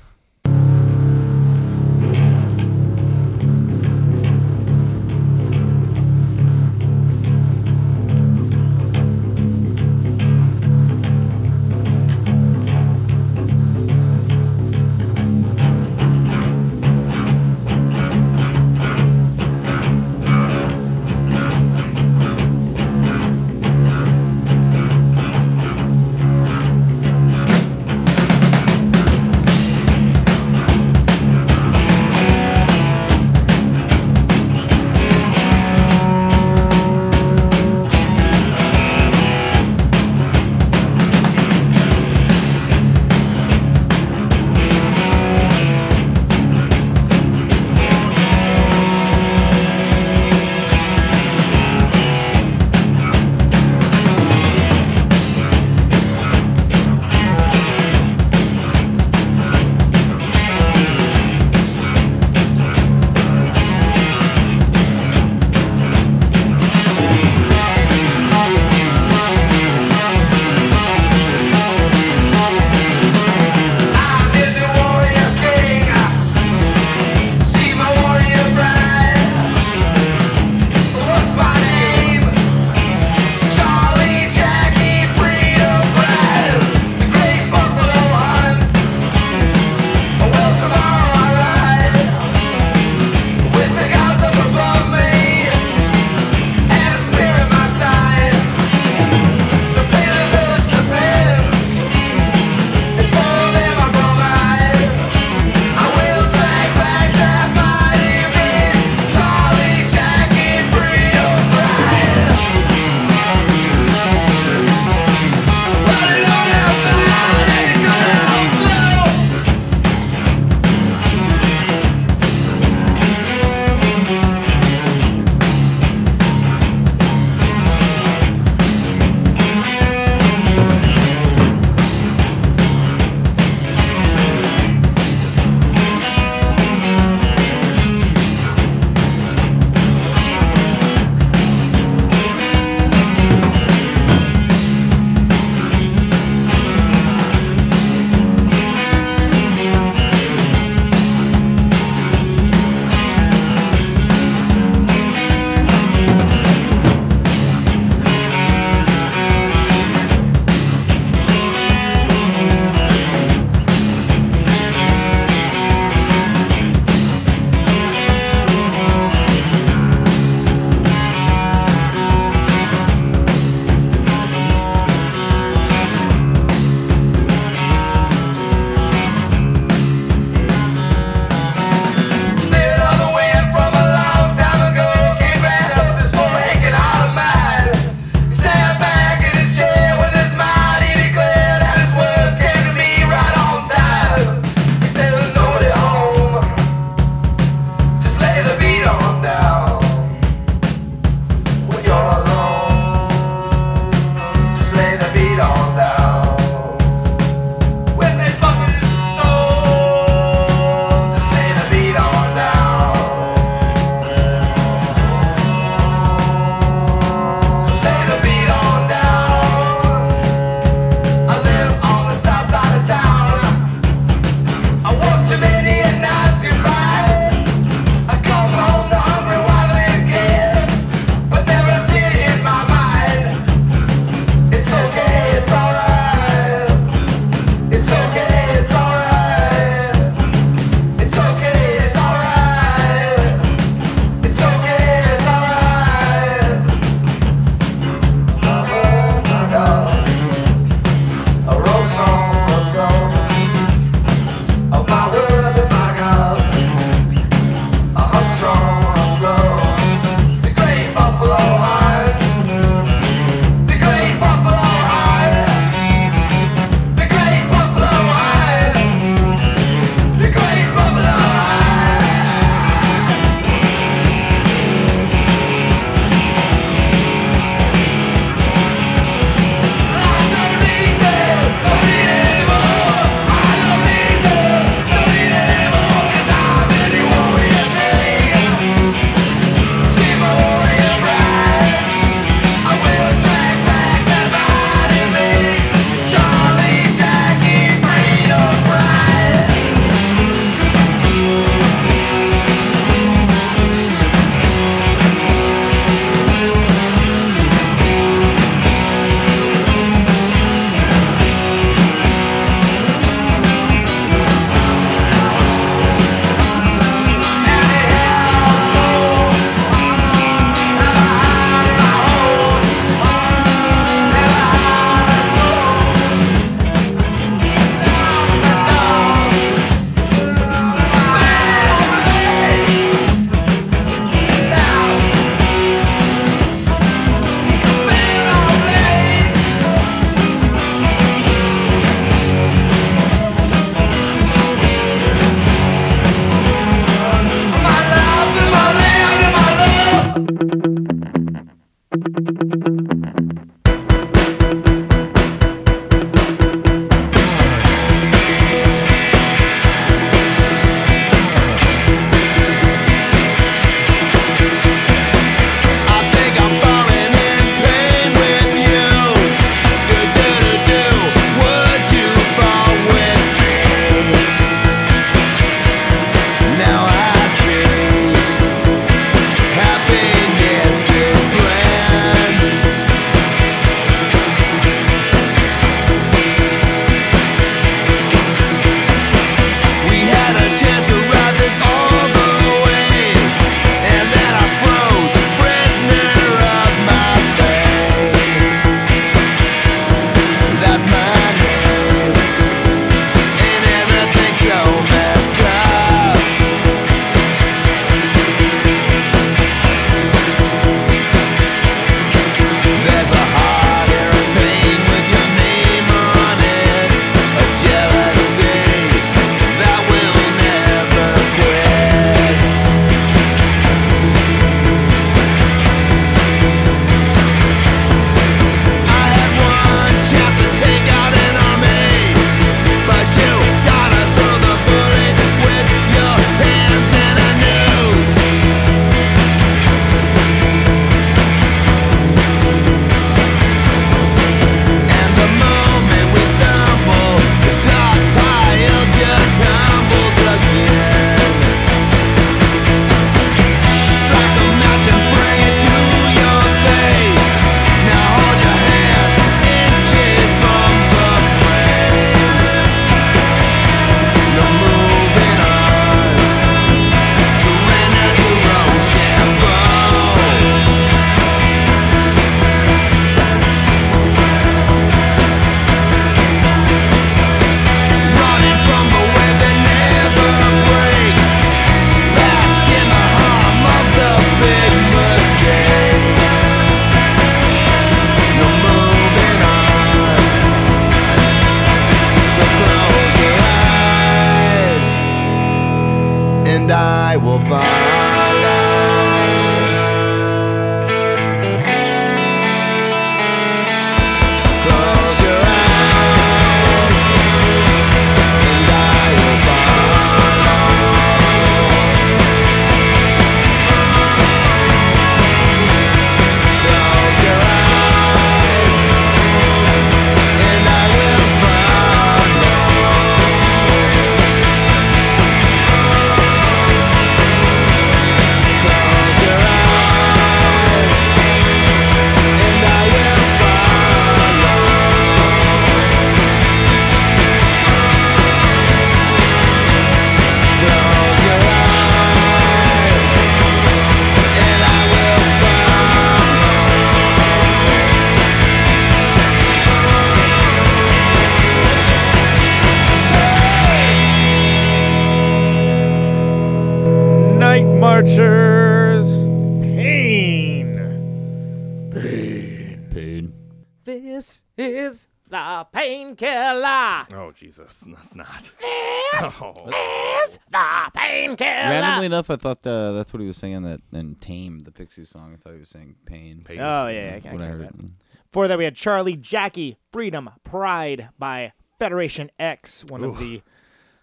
I thought uh, that's what he was saying that in Tame, the Pixie song. I thought he was saying pain. Pain. Oh yeah, I, I when I heard that. it. Before that, we had Charlie, Jackie, Freedom, Pride by Federation X, one of the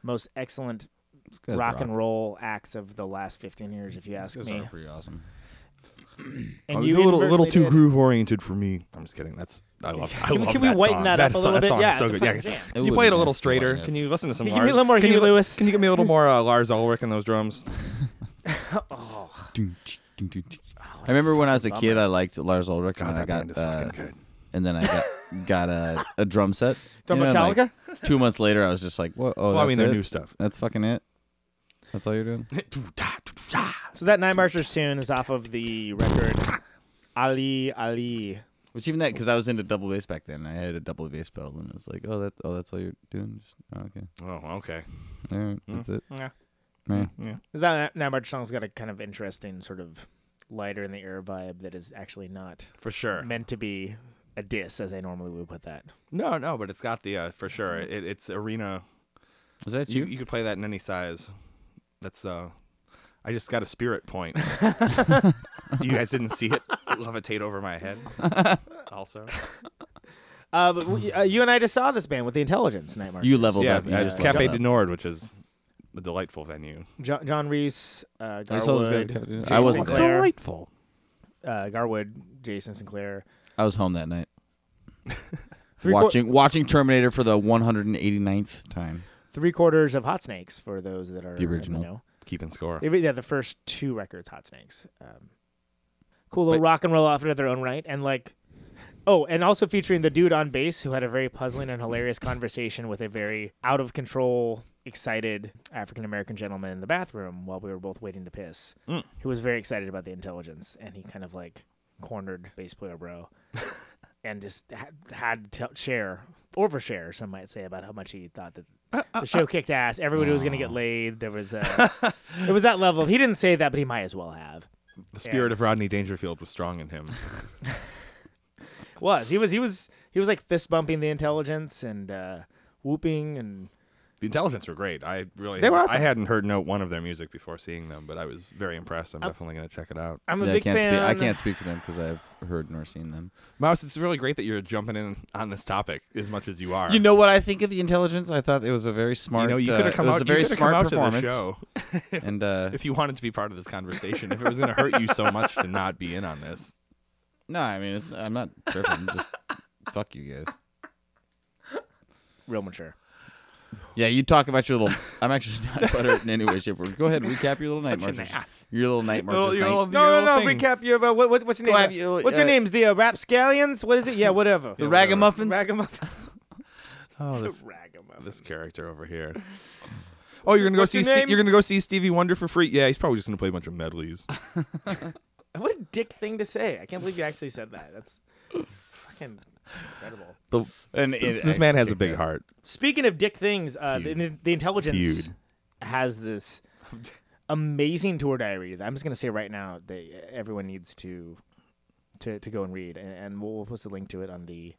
most excellent This guy's rock and roll acts of the last 15 years, if you ask These me. are pretty awesome. And Oh, you a little, little too did- groove oriented for me. I'm just kidding. That's I love. I Can we- love can we that whiten song. that up a so- little bit? Yeah, so good. Yeah, jam. Can you play it a little straighter? Can you listen to some Can you give me a little more can Huey you, Lewis? Can you give me a little more uh, Lars Ulrich in those drums? I remember when I was a kid, I liked Lars Ulrich, God, and I that got band is uh, fucking good. and then I got got a, a drum set. Drum You know, Metallica? like, two months later, I was just like, "What? Oh, Well, I that's mean, their it? new stuff. That's fucking it. That's all you're doing." So that Night Marchers tune is off of the record Allez Allez. Which even that, because I was into double bass back then. I had a double bass pedal, and it's like, "Oh, that, oh, that's all you're doing." Just, oh, okay, Oh, okay. all right, that's it. Yeah. Yeah. Yeah. That Night March song's got a kind of interesting sort of lighter in the air vibe that is actually not For sure. meant to be a diss, as I normally would put that. No, no, but it's got the uh, for sure. It, it's arena. Was that You, you? you could play that in any size. That's uh. I just got a spirit point. you guys didn't see it levitate over my head. Also, Uh, but we, uh, you and I just saw this band with the Intelligence Night Marchers. You leveled yeah, up. You uh, just Cafe du. Nord, which is a delightful venue. John, John Reis, uh, I saw those guys. Gar Wood, Cafe du Jason I wasn't there. Delightful. uh, Gar Wood, Jason Sinclair. I was home that night Three, quar- watching watching Terminator for the 189th time. three quarters of Hot Snakes for those that are The in original. know. Keeping score. They- Yeah, the first two records, Hot Snakes. Um, cool little rock and roll outfit of their own right, and like, oh, and also featuring the dude on bass who had a very puzzling and hilarious conversation with a very out of control, excited African American gentleman in the bathroom while we were both waiting to piss. Mm. Who was very excited about the intelligence, and he kind of like cornered bass player bro. And just had, had to share, overshare, some might say, about how much he thought that the show kicked ass. Everybody was going to get laid. There was a, it was that level. He didn't say that, but he might as well have. The spirit of Rodney Dangerfield was strong in him. Was he was he was he was like fist bumping the intelligence and uh, whooping and The Intelligence were great. I really They were awesome. I hadn't heard note one of their music before seeing them, but I was very impressed. I'm definitely going to check it out. I'm a Yeah, I big can't fan. speak. I can't speak to them because I've heard nor seen them. Mouse, it's really great that you're jumping in on this topic as much as you are. You know what I think of the intelligence? I thought it was a very smart. You know, you uh, could have come it was out. a very you coulda smart come out performance. to the show And uh, if you wanted to be part of this conversation. if it was going to hurt you so much to not be in on this, no, I mean, it's, I'm not tripping. just fuck you guys. Real mature. Yeah, you talk about your little. I'm actually not butthurt in any way, shape, or form. Go ahead, and recap your little night Such an marches. ass. Your little night Your little- marches. your night. little- No, no, your no. little thing. Recap your uh, what, what, what's your Go name? have you, what's your uh, names? The uh, Rapscallions? What is it? Yeah, whatever. the ragamuffins. Ragamuffins. Oh, this, Ragamuffins. this character over here. Oh, you're gonna go What's see your Ste- you're gonna go see Stevie Wonder for free? Yeah, he's probably just gonna play a bunch of medleys. What a dick thing to say. I can't believe you actually said that. That's fucking incredible. The, and this, it this man has a big does. heart. Speaking of dick things, uh, the, the intelligence Feud. has this amazing tour diary. that I'm just gonna say right now that everyone needs to to, to go and read, and, and we'll, we'll post a link to it on the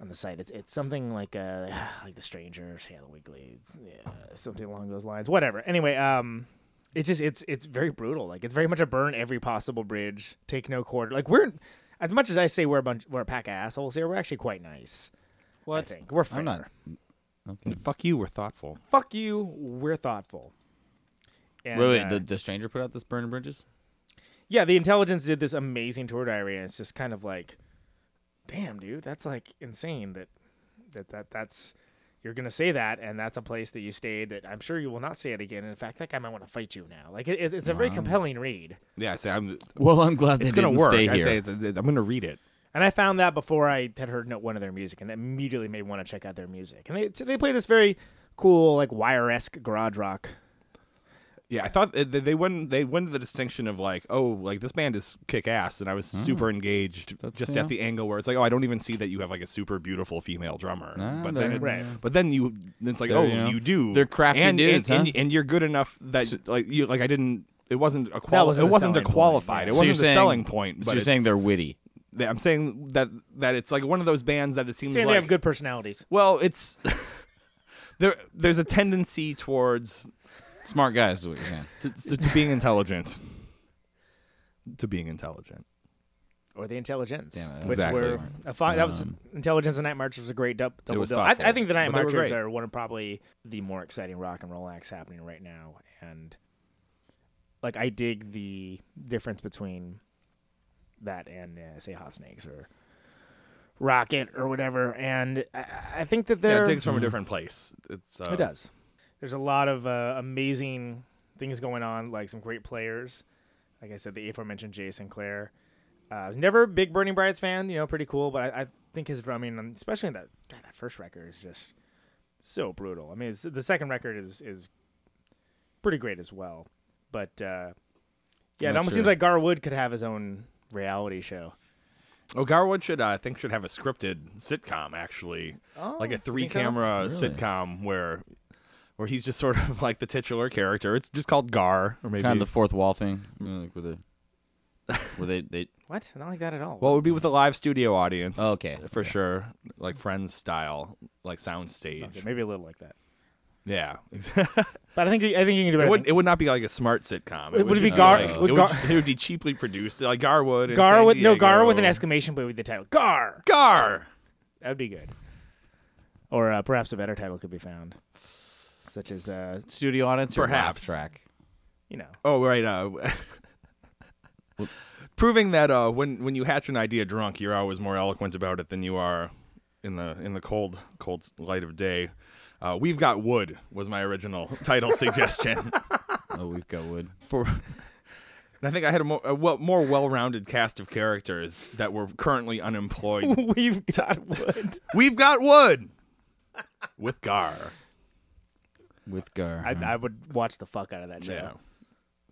on the site. It's it's something like uh like the Stranger, Santa Wiggly, yeah, something along those lines. Whatever. Anyway, um, it's just it's it's very brutal. Like it's very much a burn every possible bridge, take no quarter. Like we're as much as I say we're a bunch we're a pack of assholes here, we're actually quite nice. What? I think we're fair. I'm not. Okay. Fuck you. We're thoughtful. Fuck you. We're thoughtful. And, wait, wait. uh, The, the stranger put out this burning bridges. yeah, the intelligence did this amazing tour diary, and it's just kind of like, damn, dude, that's like insane. That that that that's you're gonna say that, and that's a place that you stayed. That I'm sure you will not say it again. In fact, that guy might want to fight you now. Like it, it's it's a very compelling read. Yeah, I say I'm. Well, I'm glad they It's gonna didn't work. stay i say it's i'm gonna read it. And I found that before I had heard one of their music, and that immediately made me want to check out their music. And they so they play this very cool, like wire esque garage rock. Yeah, I thought that they went they went to the distinction of like, oh, like this band is kick ass, and I was mm. super engaged That's- just yeah. at the angle where it's like, oh, I don't even see that you have like a super beautiful female drummer. Nah, but then, it, Right. but then you, it's like, They're, oh, you know, you do. they're crafty and, dudes, and, and, huh? and you're good enough that So- like you like I didn't. It wasn't a quali- wasn't It a wasn't a selling point, qualified. yeah. It So you're wasn't a saying- selling point. So But you're saying they're witty. I'm saying that that it's like one of those bands that it seems Saying like they have good personalities. Well, it's there. There's a tendency towards Smart guys is what you're saying. to, to, to being intelligent. To being intelligent. Or the intelligence, Damn it, which Exactly. were a fine. That was Um, intelligence and Night Marchers was a great dub, double was bill. I, I thoughtful. think the Night But they were Marchers great. are one of probably the more exciting rock and roll acts happening right now, and like I dig the difference between that and uh, say Hot Snakes or Rocket or whatever. And I, I think that Yeah, they're it digs from a different place. It's uh, It does. There's a lot of uh, amazing things going on, like some great players. Like I said, the aforementioned Jay Sinclair. Uh, I was never a big Burning Brides fan, you know, pretty cool, but I, I think his drumming, and especially that God, that first record, is just so brutal. I mean, it's, the second record is is pretty great as well, but uh, yeah, it almost sure. seems like Gar Wood could have his own reality show. Oh, Gar Wood should uh, I think should have a scripted sitcom actually, like a three think so? camera Really? sitcom where where he's just sort of like the titular character. It's just called Gar or maybe Kind of the fourth wall thing, you know, like with a, where they they What? Not like that at all. well, it would be with a live studio audience. Oh, okay, for sure, like Friends style, like sound stage. Okay, maybe a little like that. Yeah, But I think I think you can do it better. would it would not be like a smart sitcom. Would- would it be Gar- like- would it, Gar- it would be cheaply produced, like Gar Wood. in Gar San with no Gar with an exclamation point with the title Gar. Gar. That'd be good. Or uh, perhaps a better title could be found, such as uh, studio audience or laugh track. you know, Oh right. Uh, proving that uh, when when you hatch an idea drunk, you're always more eloquent about it than you are in the in the cold cold light of day. Uh, We've got wood was my original title suggestion Oh, we've got wood. for. And I think I had a more, a well, more well-rounded cast of characters that were currently unemployed. we've got wood. We've got wood with Gar. With Gar. I, huh? I would watch the fuck out of that show. Yeah.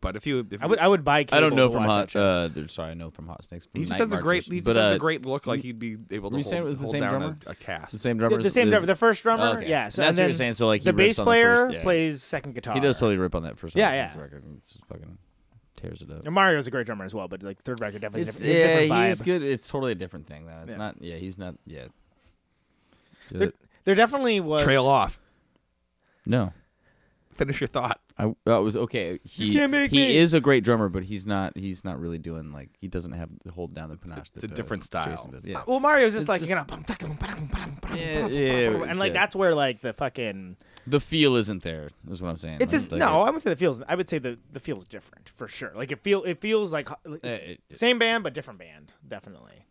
But if you, if I would I would buy. I don't know to from watch Hot. show. Uh, there- sorry, I know from Hot Snakes. he just has a great, Marchers, he just but, has uh, a great look. Like he'd be able to were you hold, saying it was the hold same down drummer? A, a cast. The same drummer. the same drummer, the first drummer, okay. yeah. So that's and what you're saying. So like he the bass rips on player the first, yeah. plays second guitar. He does totally rip on that first. Yeah, Hot Snakes yeah. record. It's just fucking tears it up. And Mario's a great drummer as well, but like third record definitely It's, is a different, yeah, it's a different vibe. is good. It's totally a different thing though. It's Yeah. not. Yeah, he's not. Yeah. There, there definitely was Trail off. No, Finish your thought. I that was okay. He can't make he me. is a great drummer, but he's not. He's not really doing like he doesn't have the hold down the panache. It's a that, uh, different style. Jason does. Yeah. Well, Mario's just It's like just- you know, Yeah, ba-dum, yeah, and like yeah. that's where like the fucking The feel isn't there. Is what I'm saying. it's Like- just like no. it- I wouldn't say the feels. I would say the the feels different for sure. Like it feel it feels like it's Uh, it- same band but different band. Definitely.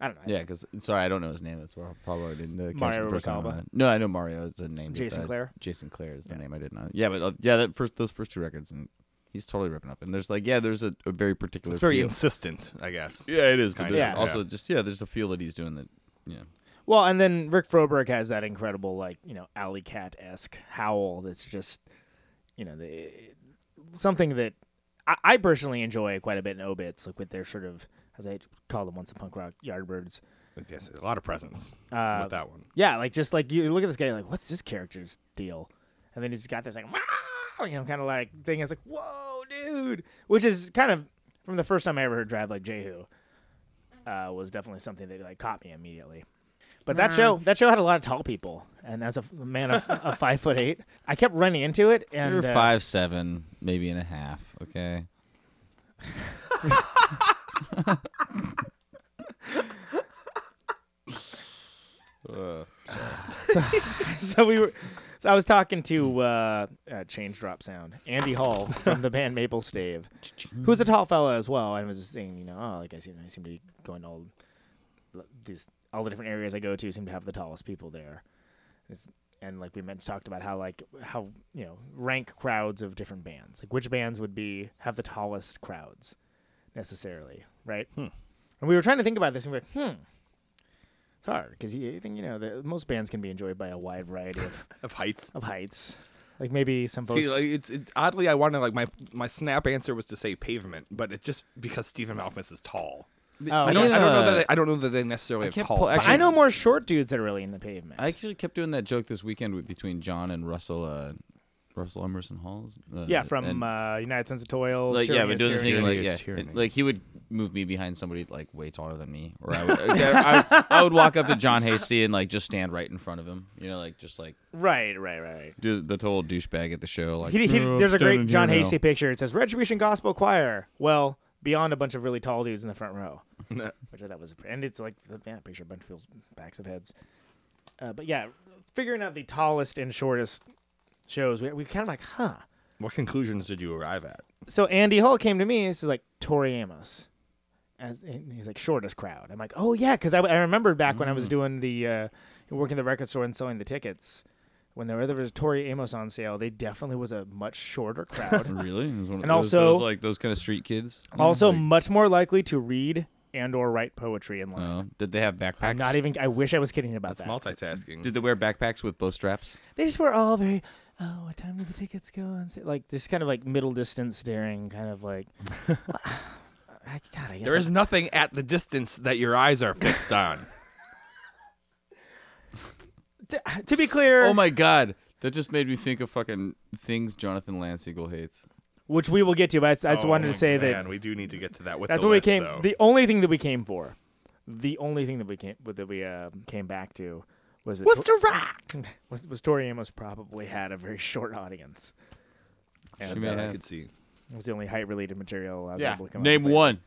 I don't know. Yeah, because sorry, I don't know his name. That's why I probably didn't uh, catch Mario the first time. Uh, No, I know Mario is the name. Jason uh, Clare? Jason Clare is the Yeah. name I did not. Yeah, but uh, yeah, that first those first two records, and he's totally ripping up. And there's like, yeah, there's a, a very particular. It's very feel. insistent, I guess. yeah, it is. But Kinda, there's yeah. also Yeah. just yeah, there's a feel that he's doing that. Yeah, Well, and then Rick Froberg has that incredible, like you know, alley cat esque howl. That's just, you know, the, something that I, I personally enjoy quite a bit in Obits, like with their sort of, as I call them once, the punk rock yardbirds. Yes, a lot of presence Uh, with that one. Yeah, like just like you look at this guy, like what's this character's deal? And then he's got this like, wow, you know, kind of like thing. It's like, whoa, dude, which is kind of from the first time I ever heard Drive Like Jehu, uh, was definitely something that like caught me immediately. But that show that show had a lot of tall people, and as a man of, of five foot eight, I kept running into it. And You're uh, five seven, maybe and a half. Okay. So we were. So I was talking to uh, uh, Change Drop Sound, Andy Hall from the band Maple Stave, who's a tall fella as well, and was just saying, you know, oh, like I seem, I seem to be going all these, all the different areas I go to seem to have the tallest people there, it's, and like we mentioned, talked about how like how you know rank crowds of different bands, like which bands would be have the tallest crowds necessarily, right? Hmm. And we were trying to think about this, and we were like, hmm. It's hard because you, you think you know that most bands can be enjoyed by a wide variety of, Of heights. of heights. Like maybe some folks. See, like it's, it's oddly, I wanted like my my snap answer was to say pavement, but it just because Stephen Malkmus is tall. oh, I don't, yeah. I don't know that they, I don't know that they necessarily I have tall. pull- actually- I know more short dudes that are really in the pavement. I actually kept doing that joke this weekend with, between John and Russell. Uh, Russell Emerson Halls. Uh, yeah, from and, uh, United Sons of Toil. like yeah, Tyranny but doing this thing like yeah, it- like he would move me behind somebody like way taller than me, or I would I, I, I would walk up to John Hasty and like just stand right in front of him, you know, like just like Right, right, right. do the total douchebag at the show. Like He, he, "Oh, there's a great here John now." Hasty picture. It says Retribution Gospel Choir. Well, beyond a bunch of really tall dudes in the front row, which I thought was, and it's like the yeah, picture a bunch of people's backs of heads. Uh, but yeah, figuring out the tallest and shortest shows, we, we kind of like, huh. What conclusions did you arrive at? so Andy Hull came to me. This is like Tori Amos, as and he's like shortest crowd. I'm like, oh yeah, because I, I remember back when I Mm. was doing the uh, working the record store and selling the tickets. When there, there was a Tori Amos on sale, they definitely was a much shorter crowd. Really? It was one of And those, also- those, like those kind of street kids. also, Like, much more likely to read and or write poetry in line. uh, did they have backpacks? I'm not even. I wish I was kidding about That's that. multitasking. Did they wear backpacks with bow straps? They just were all very. Oh, what time do the tickets go on? sale?" Like this kind of like middle distance staring, kind of like. I, God, I guess there I'm- nothing at the distance that your eyes are fixed on. to, to be clear. Oh my god, that just made me think of fucking things Jonathan Landsiegel hates. which we will get to. But I just, I just Oh, wanted to say man, that we do need to get to that with that's the what we came. though. The only thing that we came for, the only thing that we came that we uh, came back to was that What's the rock? was, was Tori Amos probably had a very short audience. She And may uh, That I could see. it was the only height related material I was Yeah. able to come up Name with. one.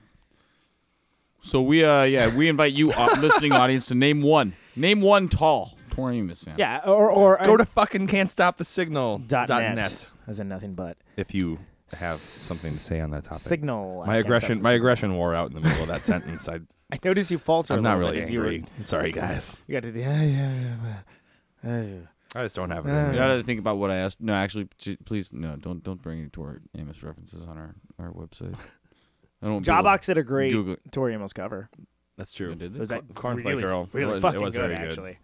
So we uh yeah we invite you uh, listening audience to name one. Name one tall Tori Amos fan. Yeah, or or Go uh, to fucking can't stop the signal dot net, net as in nothing but if you have something to say on that topic. signal. my aggression, my signal. aggression wore out in the middle of that sentence. I, I noticed you falter. I'm a not really bit as you were- angry. Sorry, guys. You got to the yeah yeah yeah. I just don't have it. Uh, in You gotta think about what I asked. No, actually, please no, don't don't bring any Tori Amos references on our our website. I don't. Jawbox did a great Google. Tori Amos cover. That's true. Did It was they? like Cornflake really, Girl. really It was- it fucking was good, very good. actually.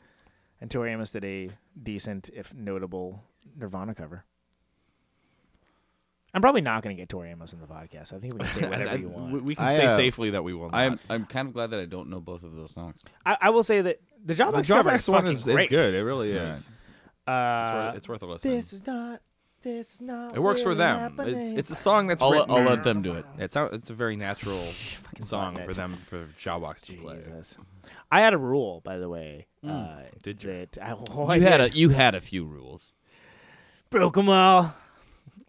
And Tori Amos did a decent, if notable, Nirvana cover. I'm probably not going to get Tori Amos in the podcast. I think we can say whatever I- you want. We can I, say uh, safely that we will not. I'm I'm kind of glad that I don't know both of those songs. I, I will say that the the Jawbox cover Jawbox is one is, is great. good. It really Yeah. is. Uh, It's worth, it's worth a listen. this is not. This is not. it works for them. happening. It's, it's a song that's I'll. I'll let them do it. It's out, it's a very natural song for them for Jawbox to play. I had a rule, by the way. Uh, Did you? That I, oh, I You had did. a you had a few rules. broke them all.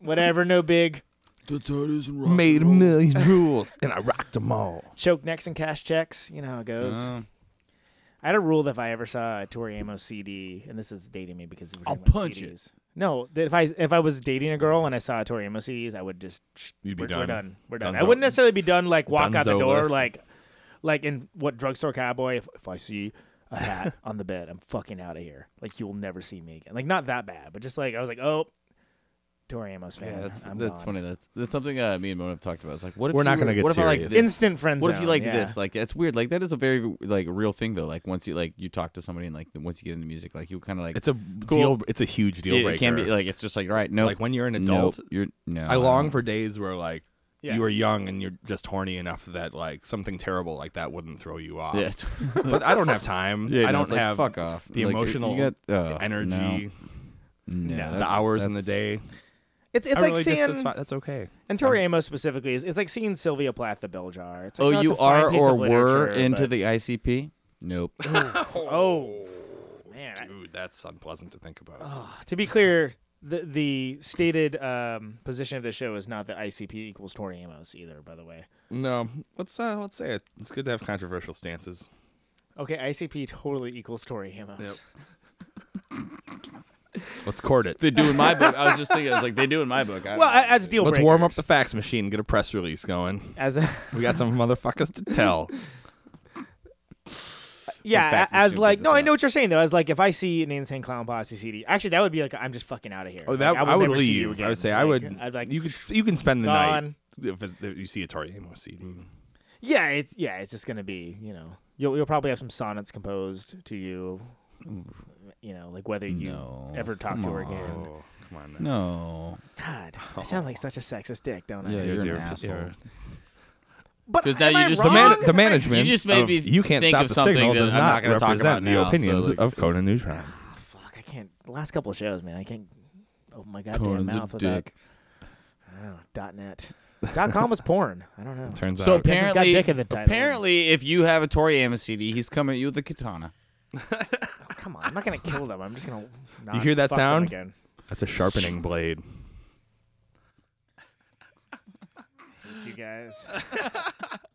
Whatever, no big. Made a million rules and I rocked them all. Choke necks and cash checks. You know how it goes. Uh, I had a rule that if I ever saw a Tori Amos CD, and this is dating me because we're I'll talking about punch it. CDs. No, that if I if I was dating a girl and I saw a Tori Amos CDs, I would just You'd be we're, done. we're done. We're done. I Dunzo. wouldn't necessarily be done like walk out the door Dunzo-less. like like in what drugstore cowboy. If, if I see a hat on the bed, I'm fucking out of here. Like you will never see me again. Like not that bad, but just like I was like, oh, Tori Amos fan. yeah, that's I'm that's gone. funny. That's that's something uh, me and Mona have talked about. It's like, what if We're not gonna get what if I like serious. this? Instant friends. What if you like yeah. this? Like it's weird. Like that is a very like real thing though. Like once you like you talk to somebody and like once you get into music, like you kind of like It's a Cool. deal. It's a huge deal it, breaker. it can be like it's just like right no like when you're an nope, adult. you're no. I long for days where like Yeah. you were young and you're just horny enough that like something terrible like that wouldn't throw you off. yeah. but I don't have time. Yeah, I don't it's like, have fuck off. the Like, emotional you got, uh, energy, no, no, No, the hours in the day. It's it's I like really seeing just, that's, fi- that's okay. and Tori Amos specifically is it's like seeing Sylvia Plath the Bell Jar. It's like, Oh, no, it's you a fine are piece or of were literature, into but- the ICP? Nope. Oh, man. I- Dude, that's unpleasant to think about. to be clear, the the stated um, position of the show is not that ICP equals Tori Amos either. By the way, No, let's uh, let's say it. It's good to have controversial stances. okay, ICP totally equals Tori Amos. Let's court it. They do in my book. I was just thinking, I was like, they do in my book. I Well, know. a- as deal Let's warm up the fax machine. And get a press release going. as a We got some motherfuckers to tell. yeah, as like no, this I know what you're saying though. As like if I see an insane clown posse CD, actually that would be like I'm just fucking out of here. Oh, Like, that I would, never see you leave. I would say I would. I'd like you could you can spend the gone. night if, it, if you see a Tori Amos CD. Yeah, it's yeah, it's just gonna be you know you'll you'll probably have some sonnets composed to you. You know, like whether you No, ever talk to come her again. Oh, come on. Man. no. God, I sound like such a sexist dick, don't I? Yeah, Here's you're an your- asshole. your- But 'Cause now am you I just- The, wrong? man, the management You just made of me you can't think stop of the something signal that does I'm not not gonna talk represent about the now, so, opinions like- of Conan Neutron. Fuck, I can't. The last couple of shows, man, I can't open my goddamn Conan's a mouth without. dick. Oh, dot net. dot com was porn. I don't know. Turns So out Guess it's got apparently, dick in the title. apparently, if you have a Tori Amos CD, he's coming at you with a katana. Come on, I'm not gonna kill them. I'm just gonna. Not You hear that fuck them sound? Again. that's a sharpening blade. Hate you guys.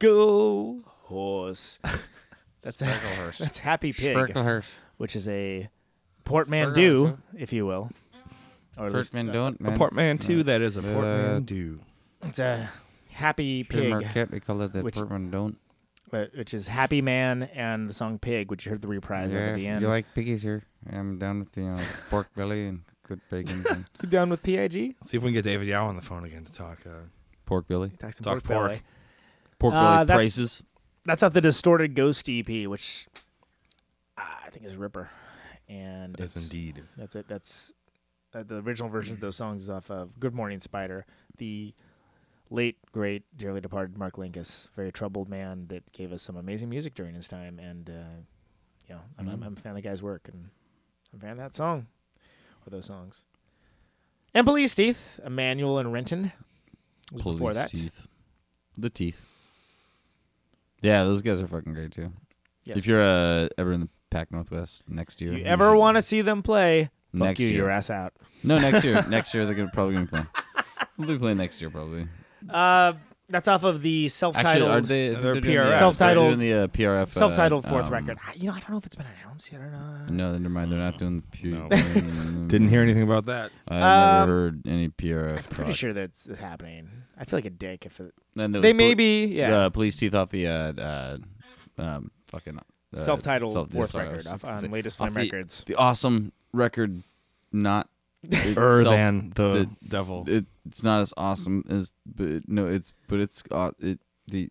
Sparklehorse. That's a, Sparklehorse. that's Happy Pig, Sparklehorse. which is a portmanteau, if you will. Or at least, Portman uh, don't, A man. portmanteau that is a Uh, portmanteau. It's a Happy Pig, Marquette, we call it the which- Portman don't. uh, which is Happy Man and the song Pig, which you heard the reprise of Yeah, at the end. you like piggies here? I'm down with the you know, pork belly and good bacon and down with PIG? See if we can get David Yow on the phone again to talk. Uh, pork belly. Talk some Talk pork pork. belly. Pork Uh, belly that's- prices. That's off the Distorted Ghost EP, which uh, I think is Ripper. And yes, it's, indeed. That's it. That's uh, the original version of those songs off of Good Morning Spider, the late great dearly departed Mark Linkous, very troubled man that gave us some amazing music during his time, and uh, you know I'm, I'm, I'm a fan of the guy's work, and I'm a fan of that song or those songs. And Police Teeth, Emmanuel and Renton. was before Police that, teeth. The teeth. Yeah, those guys are fucking great too. Yes. If you're uh, ever in the Pac Northwest next year, If you ever want to see them play, fuck next you, year, your ass out. no, next year, next year they're gonna probably gonna play. We'll be playing next year probably. Uh, that's off of the self-titled. are they? I think They're they're doing the- PRF. they're Self-titled- doing the uh, PRF. uh, self-titled fourth um, record. I- You know, I don't know if it's been announced yet or not. No, never mind. They're not doing the P- No. Didn't hear anything about that. I Um, never heard any PRF. I'm pretty talk. sure that's happening. I feel like a dick if it, And they was may pol- be. Yeah, uh, police teeth off the uh, uh, um, fucking uh, self-titled self- yeah, fourth sorry, record off, on latest off Flame Records. The awesome record, not Er itself- than the, the- devil. It, it's not as awesome as, but no, it's but it's uh, it the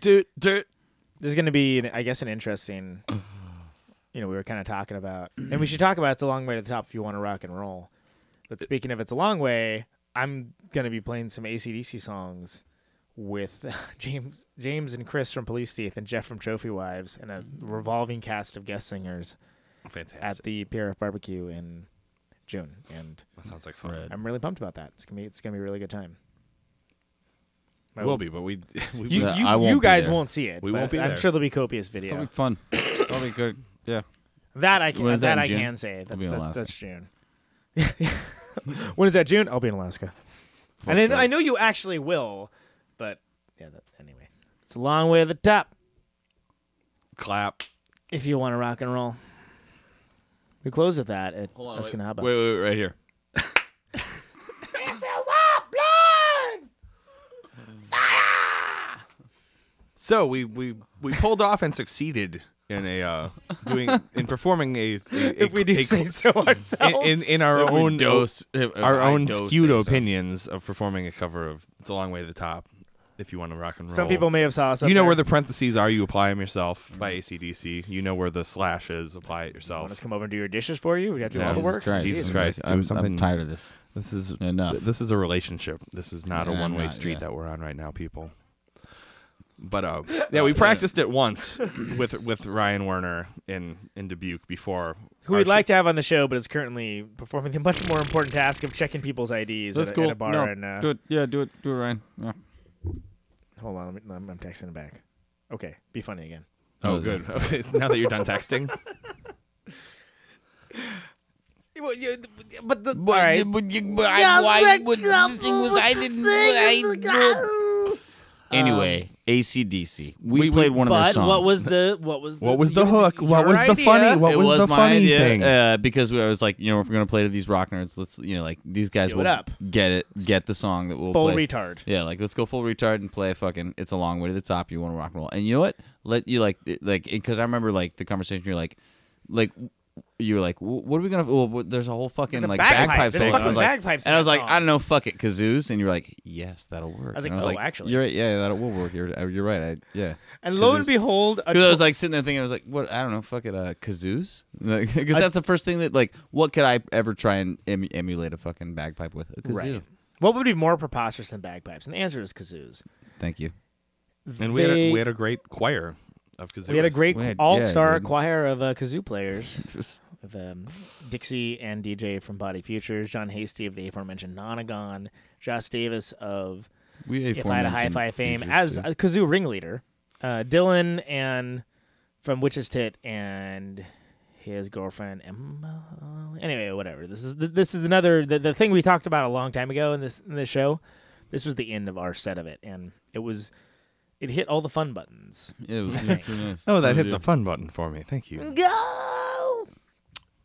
Dude, dude. There's going to be, I guess, an interesting. You know, we were kind of talking about, and we should talk about it's a long way to the top if you want to rock and roll. But speaking of it's a long way, I'm going to be playing some ACDC songs with James, James and Chris from Police Teeth and Jeff from Trophy Wives and a revolving cast of guest singers Fantastic. at the PRF barbecue in June, and that sounds like fun. I'm really pumped about that. It's gonna be it's gonna be a really good time. I will be, but we, we You, Yeah, you, I won't you be guys there. won't see it. We but won't be I'm there. sure there'll be copious it'll video. be fun. It'll be good. Yeah. That I can. When is that I June? can say. That's, be in that's, Alaska. that's June. when is that? June? I'll be in Alaska. Fuck and I, that. I know you actually will, but yeah. That, anyway, it's a long way to the top Clap. if you want to rock and roll. We close with that. At Hold on, That's wait, gonna happen. wait, wait, right here. So we we we pulled off and succeeded in a uh, doing in performing a, a, if we do a- say so ourselves. in, in, in our If own dose- if- if our I own skewed say so. opinions of performing a cover of "It's a Long Way to the Top." If you want to rock and roll, Some people may have saw us. up you know there. where the parentheses are. You apply them yourself by ACDC. You know where the slash is. Apply it Want yourself. us to come over and do your dishes for you? We have to do No. all the Jesus work. Christ. Jesus I'm Christ, do I'm, something- I'm tired of this. This is Enough. This is a relationship. This is not a Yeah, one way not- street yeah. that we're on right now, people. But uh, yeah, we practiced it once with with Ryan Werner in in Dubuque before. Who our we'd sh- like to have on the show, but is currently performing the much more important task of checking people's IDs That's at, a- cool. at a bar. no, and, uh, do it. Yeah, do it. Do it, Ryan. Yeah. Hold on, let me, I'm, I'm texting him back. Okay, be funny again. Oh, Oh, good. Okay, now that you're done texting, But the But, all right. but, you- but I, why, but the thing was, I didn't. But I, anyway, ACDC. We, We- we- played one of their but songs. what was the what was the, what was the your- hook? What your was the idea? funny? What it was, was, the funny idea thing? Uh, because we, I was like, you know, if we're gonna play to these rock nerds, let's, you know, like these guys Do will up. get it, get the song that we'll full play. retard? Yeah, like let's go full retard and play fucking. It's a long way to the top. You want to rock and roll, and you know what? Let you like like because I remember like the conversation. You're like, like you were like, what are we gonna? Well, there's a whole fucking There's a like bagpipe. bagpipe There's thing. fucking I was like, bagpipes in and I was like, song. I don't know, fuck it, kazoos, and you're like, yes, that'll work. I was like, And oh, actually. you're right. Yeah, that will work. You're uh, you're right. I, yeah. And lo and Kazoos. behold, a Because I was like sitting there thinking, I was like, what? I don't know, fuck it, uh, kazoos. Because that's the first thing that like, what could I ever try and emu- emulate a fucking bagpipe with? A kazoo. right. What would be more preposterous than bagpipes? And the answer is kazoos. Thank you. and we had, a, They- we had a great choir of kazoos. We had a great We had- all-star yeah, dude. choir of uh, kazoo players. Just- of um, Dixie and DJ from Body Futures, John Hasty of the aforementioned Nonagon, Josh Davis of we If I Had a Hi aforementioned Fi fame as too. a kazoo ringleader, uh, Dylan and from Witch's Tit and his girlfriend Emma. Anyway, whatever. This is this is another the, the thing we talked about a long time ago in this in this show. This was the end of our set of it, and it was it hit all the fun buttons. It was, it was nice. Oh, that It hit was the fun button for me. Thank you. Go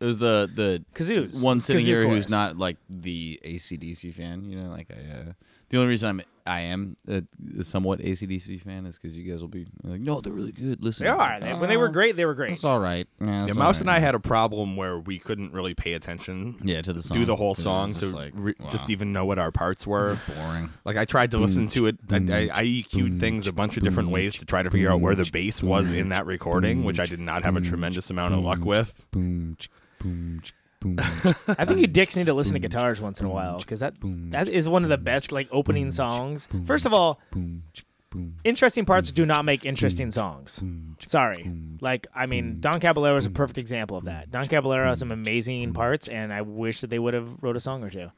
It was the the kazoos. one sitting Kazoo here chorus. who's not like the ACDC fan. You know, like I. Uh, the only reason I'm I am a, a somewhat ACDC fan is because you guys will be like, no, they're really good. Listen, They are. They, when they were "Oh, great, they were great. It's all right. Yeah, Yeah, it's Mouse all and I right." had a problem where we couldn't really pay attention. yeah to the song. Do the whole Yeah, song it's to just like, re- wow. just even know what our parts were. boring. Like I tried to listen to it. I, I, I EQ'd things a bunch of different ways to try to figure out where the bass was in that recording, which I did not have a tremendous amount of luck with. Boom, chick, boom, boom. I think you dicks need to listen to guitars once in a while because that that is one of the best like opening songs. First of all, boom, chick, boom. interesting parts do not make interesting songs. Sorry. Like, I mean, Don Caballero is a perfect example of that. Don Caballero has some amazing parts, and I wish that they would have wrote a song or two.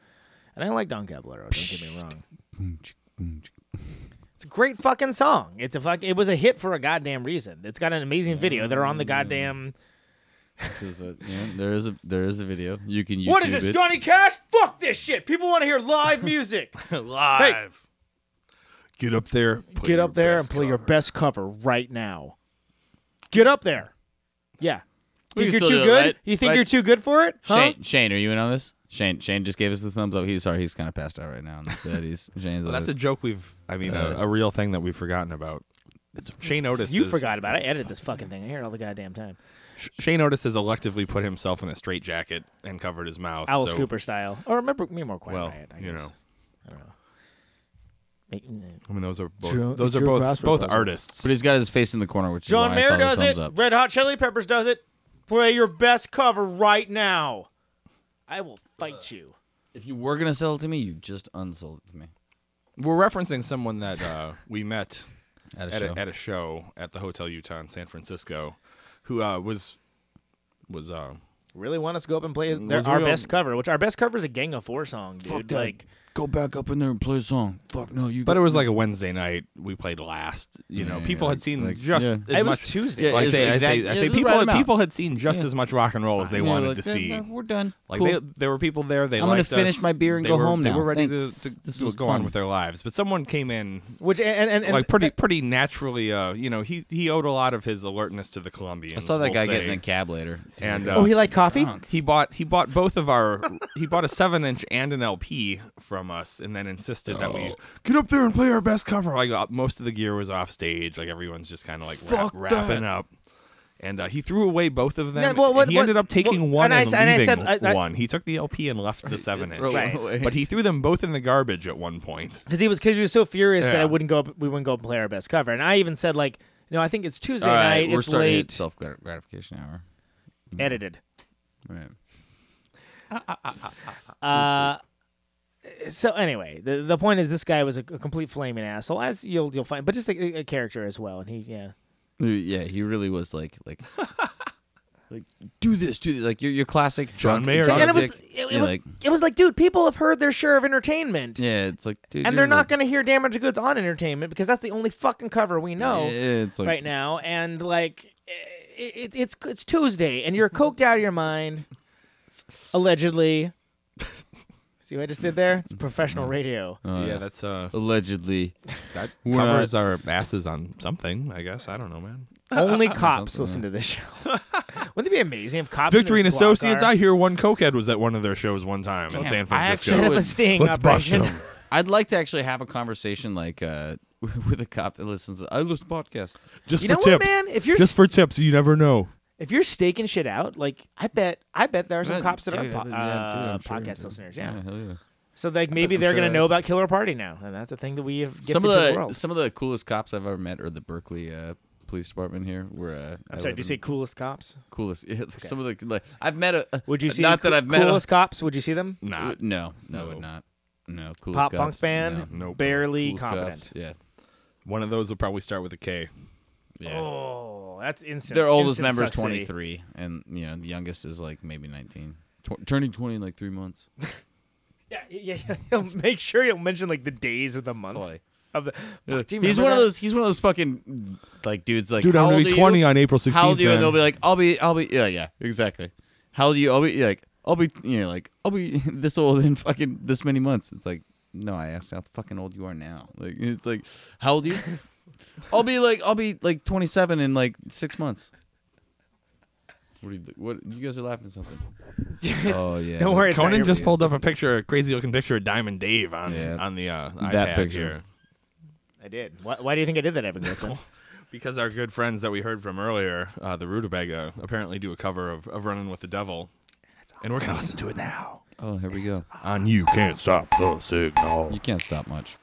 And I like Don Caballero. Don't get me wrong. Boom, chick, boom, chick. It's a great fucking song. It's a fuck. It was a hit for a goddamn reason. It's got an amazing video. They're on the goddamn. There's a- yeah, there is a there is a video. You can YouTube What is this, it. Johnny Cash? Fuck this shit. People want to hear live music. Live. Get up there. play Get your up there and best play your cover. best cover right now. Get up there. Yeah. We Think can you're still too do it, good? right? You think Right. you're too good for it? Huh? Shane, Shane, are you in on this? Shane, Shane just gave us the thumbs up. He's sorry, he's kind of passed out right now. in the bed. He's Shane's. Well, that's a joke we've. I mean, Uh, a, a real thing that we've forgotten about. Shane Otis. You is- forgot about it. I edited this fucking thing. I hear it all the goddamn time. Sh- Shane Otis has electively put himself in a straitjacket and covered his mouth. Alice so, Cooper style. Or remember me more quiet Well, riot, I you guess. know. I don't know. I mean, those are both. True- those are both crossword both artists. But he's got his face in the corner, which John is why I saw Mayer the does it. up. Red Hot Chili Peppers does it. Play your best cover right now. I will fight you. If you were gonna sell it to me, you just unsold it to me We're referencing someone that uh, we met at a at a, at a show at the Hotel Utah in San Francisco, who uh, was was uh, Really want us to go up and play their, Was our real- best cover, which our best cover is a Gang of Four song, dude. Fuck that. Like, Go back up in there and play a song. Fuck no, you. but got- it was like a Wednesday night. We played last. You know, Yeah, people like- had seen like- just yeah. as it was much. Tuesday. Yeah, Like I it's say, I say, I say people write 'em out. people had seen just Yeah. as much rock and roll as they Yeah, wanted like, to "Eh, see. eh, We're done. Like Cool. they, there were people there. They I'm gonna finish us. my beer and They go were- home They now. were ready Thanks. to, to, This to was go on with their lives. But someone came in which and, and, and like pretty pretty naturally. Uh, you know, he he owed a lot of his alertness to the Colombians. I saw that guy say. getting in a cab later. And uh, Oh, he liked coffee. he bought he bought both of our he bought a seven inch and an LP from us, and then insisted that Oh. we get up there and play our best cover. Like uh, most of the gear was off stage, like everyone's just kind of like wrap, wrapping up. And uh, he threw away both of them. Yeah, well, what- he what- ended up taking well, one and I and, s- and I leaving said- I- I- one. He took the LP and left the seven inch. Throw Right. But he threw them both in the garbage at one point. because he was because he was so furious that I wouldn't go up. We wouldn't go up and play our best cover. And I even said like, no, I think it's Tuesday All right, night. we're it's starting late. self gratification hour. edited. Right. Uh, so anyway, the the point is this guy was a, a complete flaming asshole, as you'll you'll find, but just a, a character as well. And he, yeah, Yeah, he really was like like like do this, do this. like your your classic John drunk, Mayer. drunk and it was it, it was like it was like, dude, people have heard their share of entertainment. yeah, it's like dude, And they're not like- going to hear Damaged Goods on entertainment because that's the only fucking cover we know Yeah, it's like right now. And like, it, it, it's it's Tuesday, and you're coked out of your mind, allegedly. See what I just did there? It's professional radio. oh, yeah, that's uh allegedly. that We're covers our asses on something. I guess I don't know, man. Only cops listen to this show. Wouldn't it be amazing if cops? Victory and Associates. car- I hear one cokehead was at one of their shows one time in San I Francisco. set up would- a sting Let's bust him. I'd like to actually have a conversation like uh with a cop that listens. To, I listen to podcasts. Just You for know tips. what, man? If you're Just for tips, you never know. If you're staking shit out, like I bet I bet there are some Yeah, cops that dude, are po- yeah, dude, uh, I'm sure. podcast listeners. Yeah. hell yeah. So like maybe they're sure gonna know about Killer Party now, and that's a thing that we have gifted Some of the the world. some of the coolest cops I've ever met are the Berkeley uh, Police Department here. Where uh, I'm I sorry, live do you say coolest cops? coolest? Yeah, some of the like I've met a. a- Would you see not the that I've met a- coolest cops? Would you see them? Nah. No, no, No. would not. No, coolest Pop cops. punk band, No. Nope. barely Coolest competent. cops, Yeah, One of those will probably start with a K. yeah. Oh, that's instant. Their oldest instant member is Suck City. 23, and you know the youngest is like maybe 19, Tw- turning 20 in like three months. Yeah, yeah, yeah. He'll make sure he'll mention like the days or the month Boy. of the. Fuck, do you He's remember one of that? those. He's one of those fucking like dudes. Like, Dude, how I'm gonna old be are 20 on April 16th. How old are you? And man. they'll be like, I'll be, I'll be, yeah, yeah, exactly. How old are you? I'll be like, I'll be, you know, like I'll be this old in fucking this many months. It's like, No, I asked how fucking old you are now. Like it's like, how old are you? I'll be like, I'll be like 27 in like six months. What? Are you, what? You guys are laughing at something. oh yeah. Don't worry, Conan just pulled up a picture, a crazy looking picture of Diamond Dave on Yeah. on the uh, That iPad picture. here. I did. Why, why do you think I did that, Evan Goodson? Because our good friends that we heard from earlier, uh, the Rutabega, apparently do a cover of, of Running with the Devil. And we're going to listen to it now. Oh, here we go. On You Can't Stop the Signal. You can't stop much.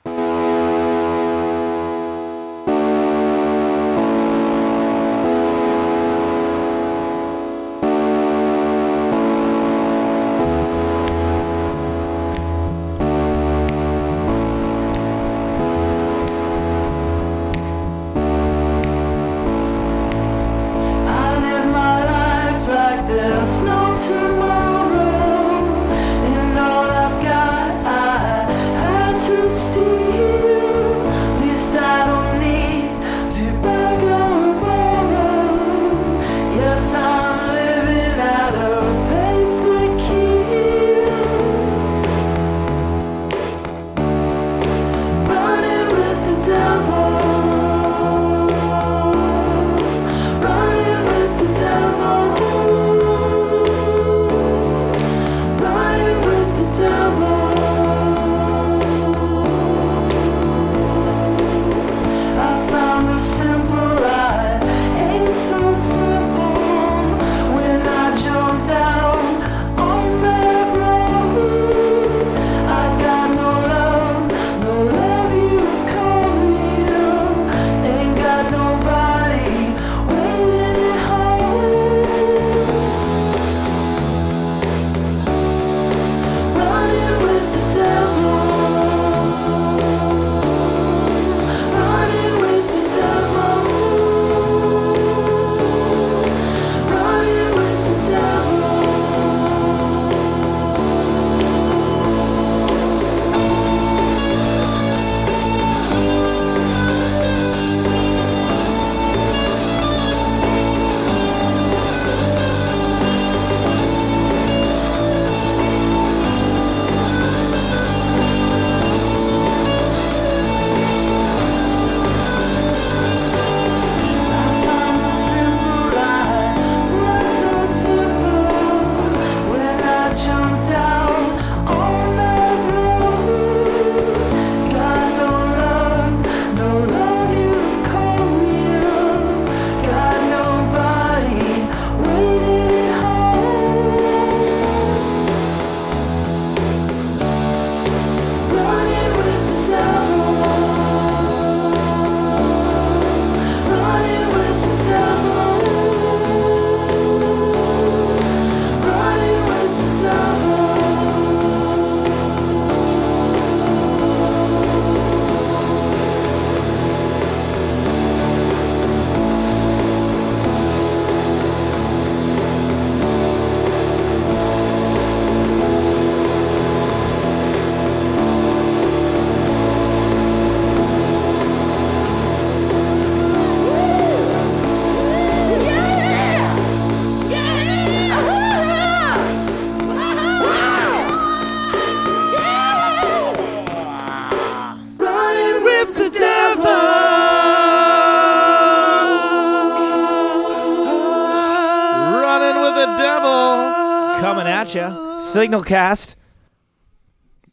You. Signal cast.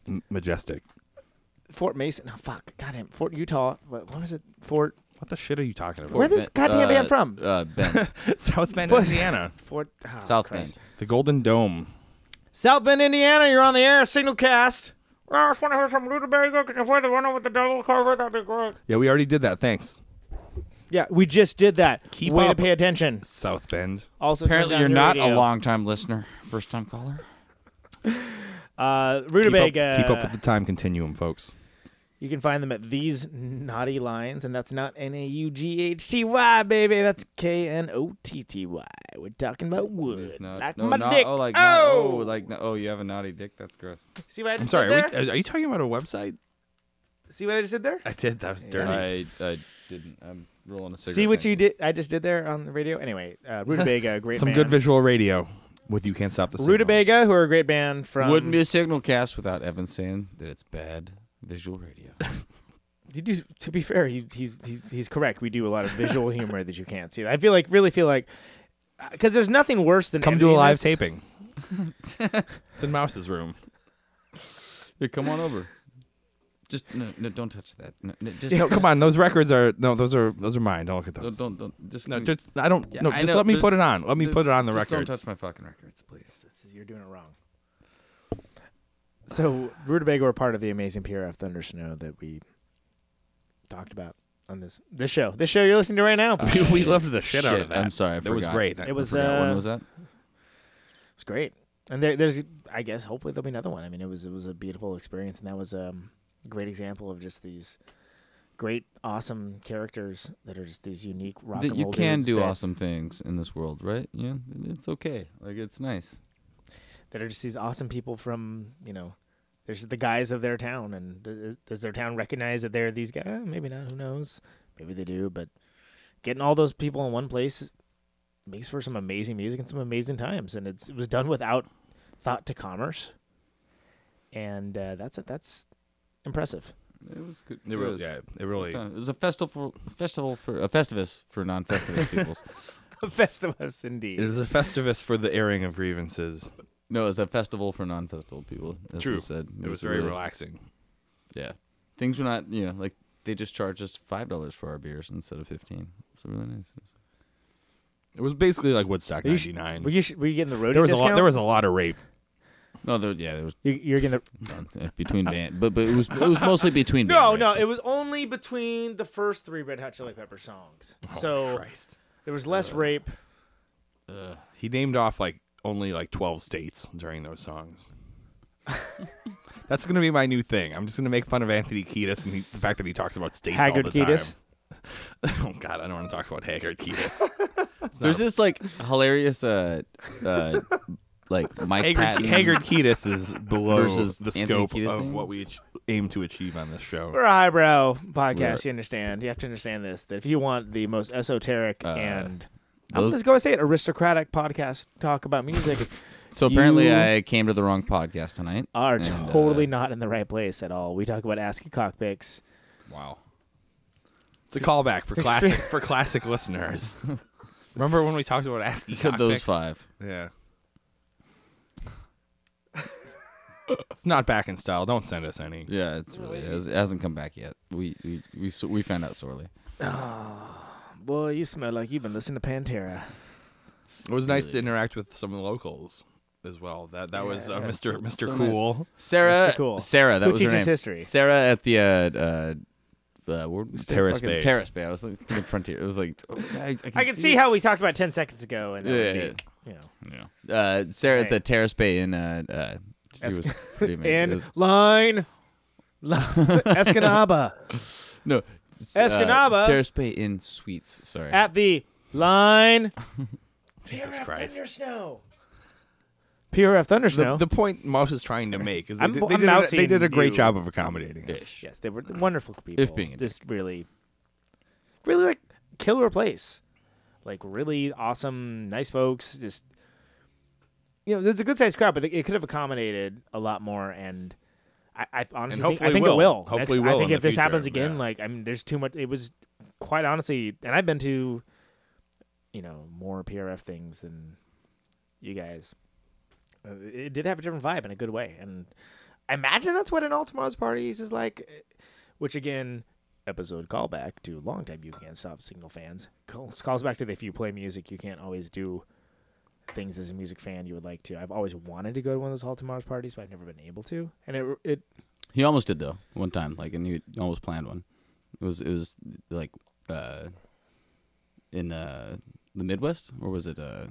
M- Majestic. Fort Mason. Oh, fuck. Goddamn. Fort Utah. What, what was it? Fort. What the shit are you talking about? Where this goddamn band from? Uh, Ben. South Bend, What? Indiana. Fort. oh, South Christ. Bend. The Golden Dome. South Bend, Indiana. You're on the air. Signal cast. Well, I just want to hear some Rutabega. Can you play the one with the Devil cover? That'd be great. Yeah, we already did that. Thanks. Yeah, we just did that. Keep Way up. to pay attention. South Bend. Also, turn Apparently, down you're your not a long time listener, first time caller. Uh, Keep up, keep up with the time continuum, folks. You can find them at these naughty lines, and that's not N A U G H T Y, baby. That's K N O T T Y. We're talking about wood, It's not, like no, my not, dick. oh, like, oh, not, oh, like, no, oh, you have a naughty dick. That's gross. see what I just I'm sorry. did Are, there? we, are you talking about a website? see what I just did there? I did. That was dirty. I, I didn't. I'm rolling a cigarette. See what you did? I just did there on the radio. Anyway, uh, Rutabega, great Some band. good visual radio with You Can't Stop the Signal. Rutabega, who are a great band from. Wouldn't be a signal cast without Evan saying that it's bad Visual radio. You do. To be fair, he, he's he, he's correct. We do a lot of visual humor that you can't see. I feel like really feel like uh, because there's nothing worse than Come to a live this. taping. it's in Mouse's room. Yeah, come on over. Just no, no, don't touch that. No, no, just No, come on. Those records are no. Those are those are mine. Don't look at Don't, those. don't, don't just No, give me- just I don't. Yeah, no, I just know, let me put it on. Let me put it on the just records. Don't touch my fucking records, please. This is- You're doing it wrong. So Rutabega were part of the amazing PRF Thunder Snow that we talked about on this this show. This show you're listening to right now. we, we loved the shit, out of that. I'm sorry, I That was great. It was I forgot. uh, when was that? It's great, and there, there's I guess hopefully there'll be another one. I mean, it was it was a beautiful experience, and that was um, a great example of just these great, awesome characters that are just these unique rock That you can do that, awesome things in this world, right? Yeah, it's okay. Like it's nice. that are just these awesome people from you know. There's the guys of their town, and does, does their town recognize that they're these guys? Eh, Maybe not. Who knows? Maybe they do. But getting all those people in one place makes for some amazing music and some amazing times. And it's it was done without thought to commerce, and uh, that's it, that's impressive. It was good. It really, yeah, it really. It was a festival, festival for a festivus for non-festivus peoples. Festivus, indeed. It is a festivus for the airing of grievances. No, it was a festival for non-festival people. As True. We said. It was very relaxing. Yeah, things were not. You know, like they just charged us five dollars for our beers instead of fifteen. It's really nice. It was basically like Woodstock you, sh- '99. were you, sh- were you getting the roadie There was a discount? lot. There was a lot of rape. No, there, yeah, there was You, you're gonna. between band, but but it was it was mostly between. No, band no, records. it was only between the first three Red Hot Chili Pepper songs. so Christ. there was less rape. Ugh. He named off like only like 12 states during those songs. That's gonna be my new thing. I'm just gonna make fun of Anthony Kiedis and he, the fact that he talks about states Haggard all the Kiedis. time. oh God, I don't want to talk about Haggard Kiedis. There's a- this like hilarious uh uh like Mike Haggard, Patton Haggard Kiedis is below versus the Anthony scope Kiedis of thing? what we ach- aim to achieve on this show. We're a highbrow podcast. We're- You understand? You have to understand this. That if you want the most esoteric Uh, and I'm those- just going to say it, aristocratic podcast talk about music So apparently, You- I came to the wrong podcast tonight. are And, uh, totally not in the right place at all. We talk about ASCII cockpicks. Wow. It's a callback for it's classic extreme. for classic listeners. Remember when we talked about ASCII Said those cockpicks? five. Yeah. It's not back in style. Don't send us any. Yeah, it's really it has- it hasn't come back yet. We we we, so- we found out sorely. Oh, boy, you smell like you've been listening to Pantera. It was nice to interact with some of the locals as well. That that was uh, Yeah, Mr. so- Mr. so Cool. Sarah, Mr. Cool. Sarah, that Who was her teaches name. history? Sarah at the uh, uh, uh where did we say? Terrace Fucking Bay. Terrace Bay. I was like, thinking Frontier. It was like oh, I, I can, I can see how we talked about 10 seconds ago. And that would Yeah, be, you know. Yeah. Uh, Sarah at the Terrace Bay in uh, uh she Es- was pretty amazing. And was- line. Li- Escanaba. no, s- uh, Escanaba. Terrace Bay in Suites. Sorry. At the line. Jesus Christ. Snow. PRF Thunder The, Snow. the point Mouse is trying to make is they, I'm- did, they, I'm did, a, they did a great you. job of accommodating us. Ish. yes, they were wonderful people. If being a just really, really like killer place. Like really awesome, nice folks. Just you know, there's a good sized crowd, but it could have accommodated a lot more. And I, I honestly think, I think will. it will. Hopefully Next- will I think in if this happens again, yeah. like I mean, there's too much. It was quite honestly, and I've been to, you know, more PRF things than you guys. Uh, It did have a different vibe in a good way, and I imagine that's what an All Tomorrow's Parties is like. Which again, episode callback to long time you can't stop signal fans. Calls, calls back to the if you play music, you can't always do things as a music fan you would like to. I've always wanted to go to one of those All Tomorrow's parties, but I've never been able to. And it it He almost did though one time, like, and he almost planned one. It was it was like uh, in uh, the Midwest, or was it? Uh,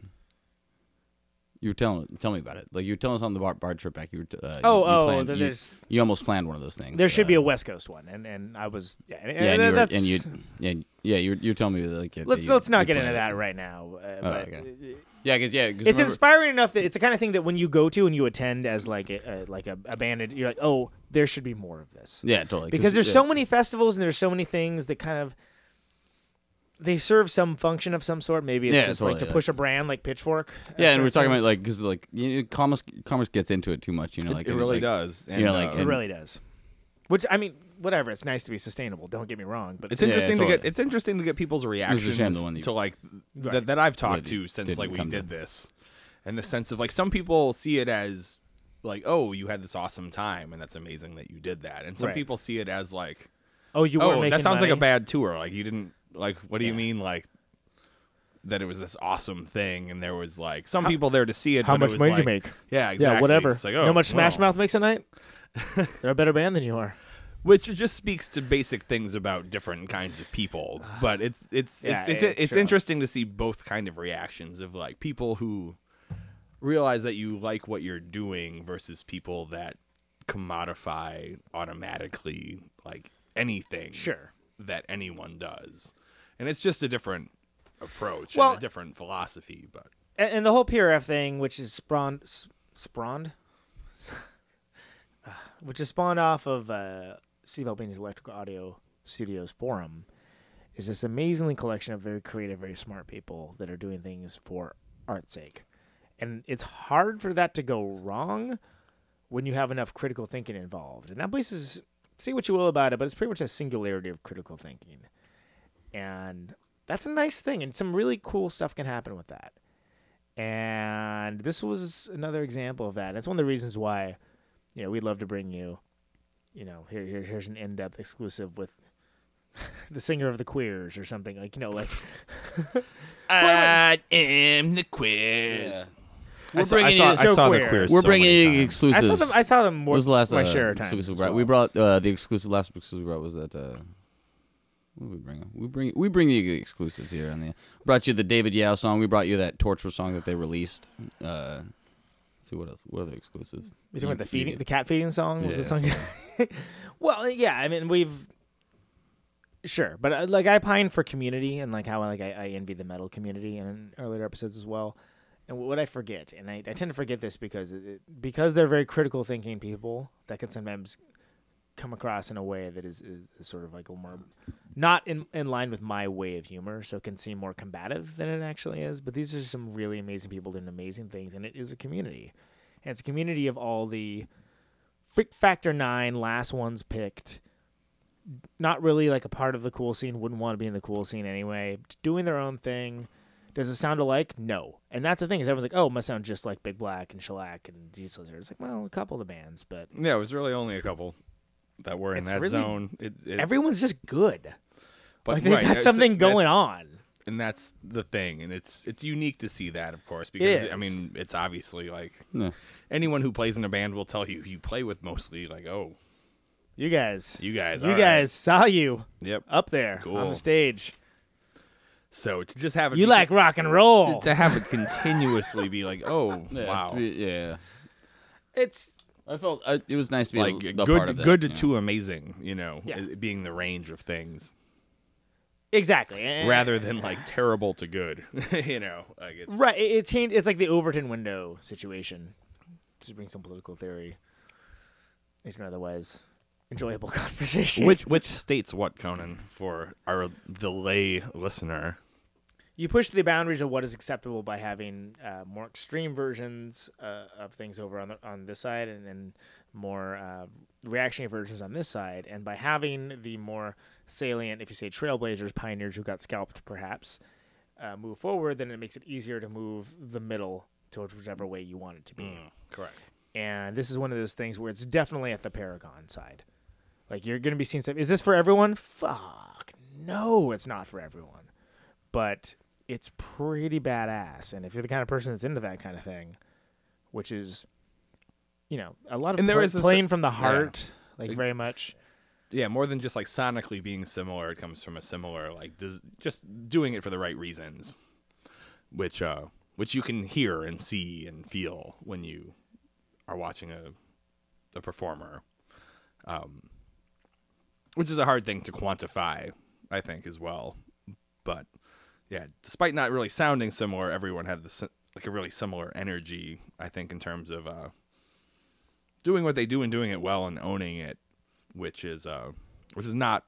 you were telling tell me about it. Like you were telling us on the bar, bar trip back. You were t- uh, oh you, oh planned- you, there's you almost planned one of those things. there should be uh, a West Coast one, and and I was yeah and, yeah, and, you were, that's and you yeah yeah you were, you were telling me like that let's you- let's not get into that right now. Uh, Oh, but okay. Yeah, cause yeah, 'cause it's remember- inspiring enough that it's the kind of thing that when you go to and you attend as like a, a like a, a band, you're like, oh, there should be more of this. Yeah, totally. because there's yeah. so many festivals and there's so many things that kind of they serve some function of some sort. Maybe it's Yeah, just totally, like to yeah. push a brand like Pitchfork. Yeah, and we're talking about like because like you know, commerce commerce gets into it too much. You know, like it and, really like, does. you know, like, uh, it really does. Which I mean, whatever. It's nice to be sustainable. Don't get me wrong, but It's Yeah, interesting to totally. get it's interesting to get people's reactions shame the one you- to like Right. that, that I've talked to since like we did to- this, and the sense of like some people see it as like oh you had this awesome time and that's amazing that you did that, and some Right. people see it as like oh, you oh that sounds like a bad tour like you didn't like what do you mean like that it was this awesome thing and there was like some people there to see it. How it much was, money did you make? Yeah, exactly. Yeah, whatever. It's like, you know oh, how much Smash well. Mouth makes a night? They're a better band than you are. which just speaks to basic things about different kinds of people. But it's it's Yeah, it's it's, it's it's interesting to see both kind of reactions of like people who realize that you like what you're doing versus people that commodify automatically like anything Sure. that anyone does. And it's just a different approach Well- and a different philosophy, but And, the whole PRF thing, which is spawned, spawned, which is spawned off of uh, Steve Albini's Electrical Audio Studios forum, is this amazingly collection of very creative, very smart people that are doing things for art's sake. And it's hard for that to go wrong when you have enough critical thinking involved. And that place is, say what you will about it, but it's pretty much a singularity of critical thinking. And that's a nice thing. And some really cool stuff can happen with that. And this was another example of that. It's one of the reasons why, you know, we'd love to bring you, you know, here, here here's an in-depth exclusive with the singer of the Queers or something like, you know, like I am the queers. We're I saw, bringing I saw, I saw Joe the queers. We're so bringing many you exclusives. I saw them. I saw them more. What was the last my uh, share of times. exclusive we brought? well. We brought uh, the exclusive last exclusive we brought was that. Uh, what did we bring? We bring we bring you exclusives here on the. Brought you the David Yow song. We brought you that Torture song that they released. Uh, let's see what else? What other exclusives? You talking about the feeding, the cat feeding song? Was the song? well, yeah. I mean, we've sure, but uh, like I pine for community and like how like I, I envy the metal community in earlier episodes as well. And what I forget, and I, I tend to forget this because it- because they're very critical thinking people that can sometimes come across in a way that is, is, sort of like a more not in, in line with my way of humor, so it can seem more combative than it actually is. But these are some really amazing people doing amazing things, and it is a community. And it's a community of all the Freak Factor 9 last ones picked. Not really like a part of the cool scene, wouldn't want to be in the cool scene anyway. Doing their own thing. Does it sound alike? No. And that's the thing is everyone's like, oh, it must sound just like Big Black and Shellac and Jesus Lizard. It's like, well, a couple of the bands, but Yeah, it was really only a couple that were in It's that really- zone. It, it, everyone's just good. but like they've right, got something going on. and that's the thing, and it's it's unique to see that, of course, because I mean, it's obviously like No. anyone who plays in a band will tell you you play with mostly like, oh, You guys. you guys, You all right. guys saw you yep. up there on the stage. So to just have it, You be- like rock and roll. to have it continuously be like, oh, Yeah, wow, be- yeah. It's I felt uh, it was nice to be like a, a good, part of that, good to you know. too amazing, you know, Yeah. it being the range of things, exactly rather than like terrible to good, you know, like it's right. It, it changed. It's like the Overton window situation. To bring some political theory into an otherwise enjoyable conversation. Which which states what, Conan, for our the lay listener? You push the boundaries of what is acceptable by having uh, more extreme versions uh, of things over on the, on this side, and then more uh, reactionary versions on this side, and by having the more salient, if you say trailblazers, pioneers who got scalped, perhaps uh, move forward, then it makes it easier to move the middle towards whichever way you want it to be. Correct. And this is one of those things where it's definitely at the Paragon side. Like you're gonna be seeing stuff. Is this for everyone? Fuck no, it's not for everyone. But it's pretty badass. And if you're the kind of person that's into that kind of thing, which is, you know, a lot of And there pla- is playing from the yeah. heart, like Like- very much. Yeah, more than just like sonically being similar, it comes from a similar like does just doing it for the right reasons, which uh which you can hear and see and feel when you are watching a a performer, um, which is a hard thing to quantify, I think as well. But yeah, despite not really sounding similar, everyone had this like a really similar energy. I think in terms of uh, doing what they do and doing it well and owning it which is uh which is not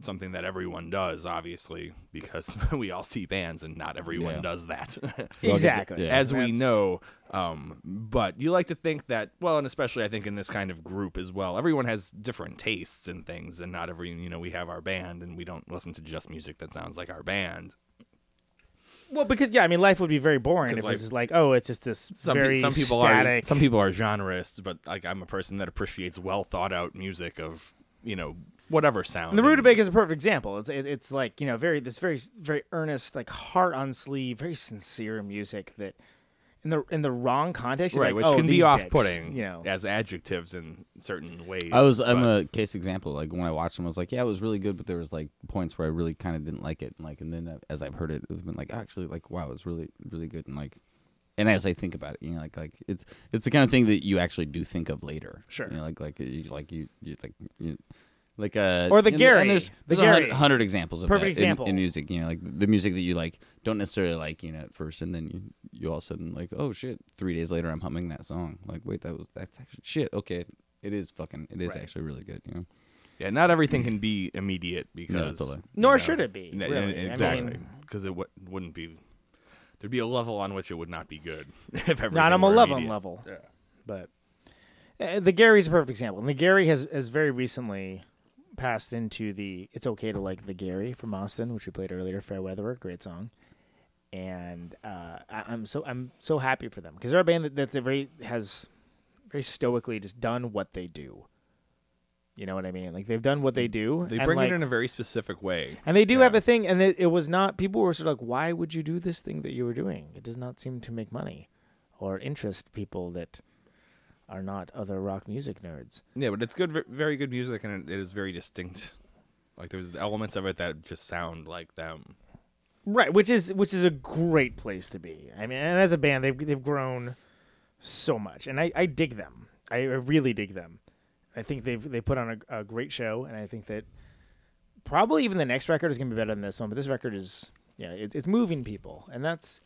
something that everyone does, obviously, because we all see bands and not everyone Yeah. does that. exactly. yeah. as we That's- know. Um, but you like to think that, well, and especially I think in this kind of group as well, everyone has different tastes and things, and not every, you know, we have our band and we don't listen to just music that sounds like our band. Well, because yeah, I mean, life would be very boring if like, was just like, oh, it's just this Some, pe- very some people static. are some people are genreists, but like I'm a person that appreciates well thought out music of you know whatever sound. And the Rutabega is a perfect example. It's it, it's like you know very this very very earnest like heart on sleeve, very sincere music that in the in the wrong context, right, like, which oh, can be these off dicks, putting, You know, as adjectives in certain ways. I was I'm but- a case example. Like when I watched them, I was like, yeah, it was really good, but there was like points where I really kind of didn't like it. Like, and then uh, as I've heard it, it's been like actually like wow, it's really really good. And like, and as I think about it, you know, like like it's it's the kind of thing that you actually do think of later. Sure. You know, like like you like you, you like you. Like uh, Or the and- Gary, and there's, the there's a hundred, Gary. hundred examples of Perfect that in- example. in, music. You know, like the music that you like don't necessarily like, you know, at first, and then you you all of a sudden like, oh shit, three days later I'm humming that song. Like, wait, that was that's actually shit. Okay, it is fucking, it is Right. actually really good. You know. Yeah, not everything can be immediate because totally. Nor know, should it be, n- n- really. I exactly, mean- because it w- wouldn't be. There'd be a level on which it would not be good if everything not on were a level immediate. level. Yeah. But uh, the Gary's a perfect example. And the Gary has has very recently passed into the "It's Okay to Like the Gary" from Austin, which we played earlier. Fair Weather, great song. And uh, I, I'm so I'm so happy for them because they're a band that, that's a very has very stoically just done what they do. You know what I mean? Like they've done what they do. They bring like, it in a very specific way. and they do Yeah. have a thing, and it, it was not. People were sort of like, "Why would you do this thing that you were doing? It does not seem to make money, or interest people that are not other rock music nerds." Yeah, but it's good, very good music, and it, is very distinct. Like there's elements of it that just sound like them. Right, which is which is a great place to be. I mean, and as a band, they've they've grown so much, and I, I dig them. I really dig them. I think they've they put on a, a great show, and I think that probably even the next record is gonna be better than this one. But this record is yeah, it's it's moving people, and that's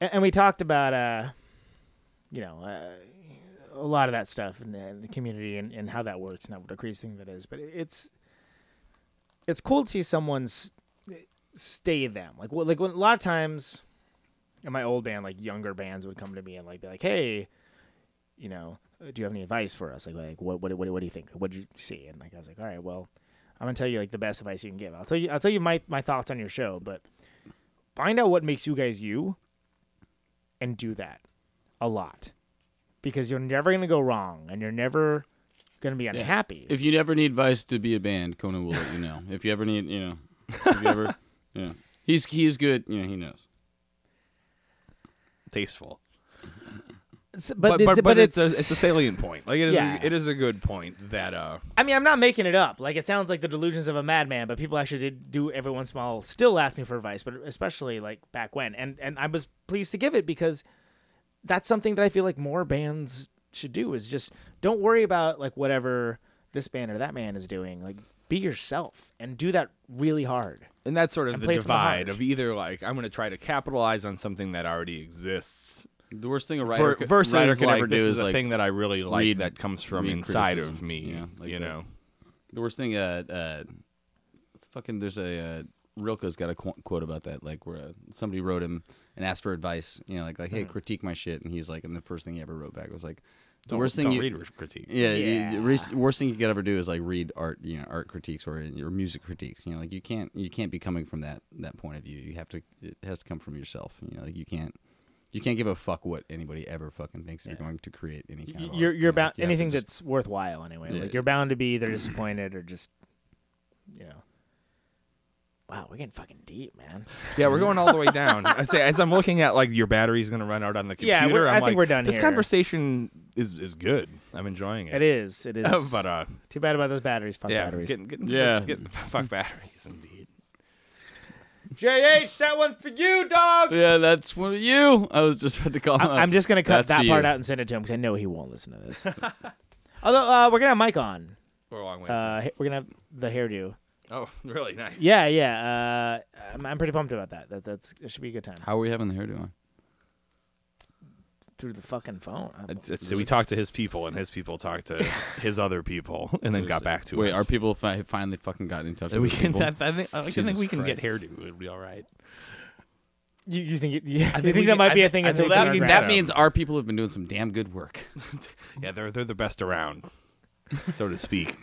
and, and we talked about uh, you know. Uh, a lot of that stuff and, and the community and, and how that works, not what a crazy thing that is, but it's it's cool to see someone's stay them. Like well, like when a lot of times in my old band, like younger bands would come to me and like be like, "Hey, you know, uh, do you have any advice for us? Like, like what what what, what do you think? What did you see?" And like I was like, "All right, well, I'm gonna tell you like the best advice you can give. I'll tell you I'll tell you my my thoughts on your show, but find out what makes you guys you, and do that a lot, because you're never gonna go wrong, and you're never gonna be unhappy. If you ever need advice to be a band, Conan will let you know. If you ever need, you know, if you ever, you know, he's he's good. You know, he knows. Tasteful, S- but it's, but, but it's, it's a it's a salient point. Like it is Yeah. a, it is a good point that uh I mean, I'm not making it up. Like it sounds like the delusions of a madman, but people actually did do every once in a while still ask me for advice, but especially like back when. And and I was pleased to give it because that's something that I feel like more bands should do is just don't worry about like whatever this band or that man is doing. Like be yourself and do that really hard. and that's sort of the play from the divide of either like I'm going to try to capitalize on something that already exists The worst thing a writer, ver- could, versus writer can like ever this do is is a like thing that I really like read- that comes from read inside of me. yeah, like you that. know, The worst thing, uh, uh, it's fucking. There's a uh, Rilke's got a qu- quote about that, like where uh, somebody wrote him and asked for advice. You know, like like, hey, Mm-hmm. critique my shit, and he's like, and the first thing he ever wrote back was like, the don't, worst thing don't you, read critiques. yeah, Yeah. the res- worst thing you could ever do is like read art, you know, art critiques or your music critiques. You know, like you can't you can't be coming from that that point of view. You have to it has to come from yourself. You know, like you can't. You can't give a fuck what anybody ever fucking thinks if you're going to create any kind of. You're you you're know, bound like, you anything just- that's worthwhile anyway. Yeah. Like you're bound to be either disappointed or just you know. Wow, we're getting fucking deep, man. Yeah, we're going all the way down. I say as I'm looking at like your battery's going to run out on the computer. Yeah, we're- I'm I think like, we're done This here. conversation is is good. I'm enjoying it. It is. It is. but uh, Too bad about those batteries. Fuck yeah, batteries. getting, getting, Yeah. getting, fuck batteries indeed. JH, that one for you, dog. Yeah, that's one of you. I was just about to call him. I, I'm just gonna cut That's that part you. out and send it to him because I know he won't listen to this. Although uh, we're gonna have Mike on. We're a long way. Uh, we're gonna have the hairdo. Oh, really nice. Yeah, yeah. Uh, I'm, I'm pretty pumped about that. That that's it should be a good time. How are we having the hairdo on? through the fucking phone. Uh, It's, it's, so we talked to his people, and his people talked to his other people, and then got back to Wait, us. our people fi- finally fucking got in touch With we with can. people? I, I think, I like think Jesus we can get Christ. hairdo. It'll be all right. You, you think? It, yeah, I you think think we that can- might I be a thi- thing? I That's think open that, we can- that means our people have been doing some damn good work. Yeah, they're they're the best around, so to speak.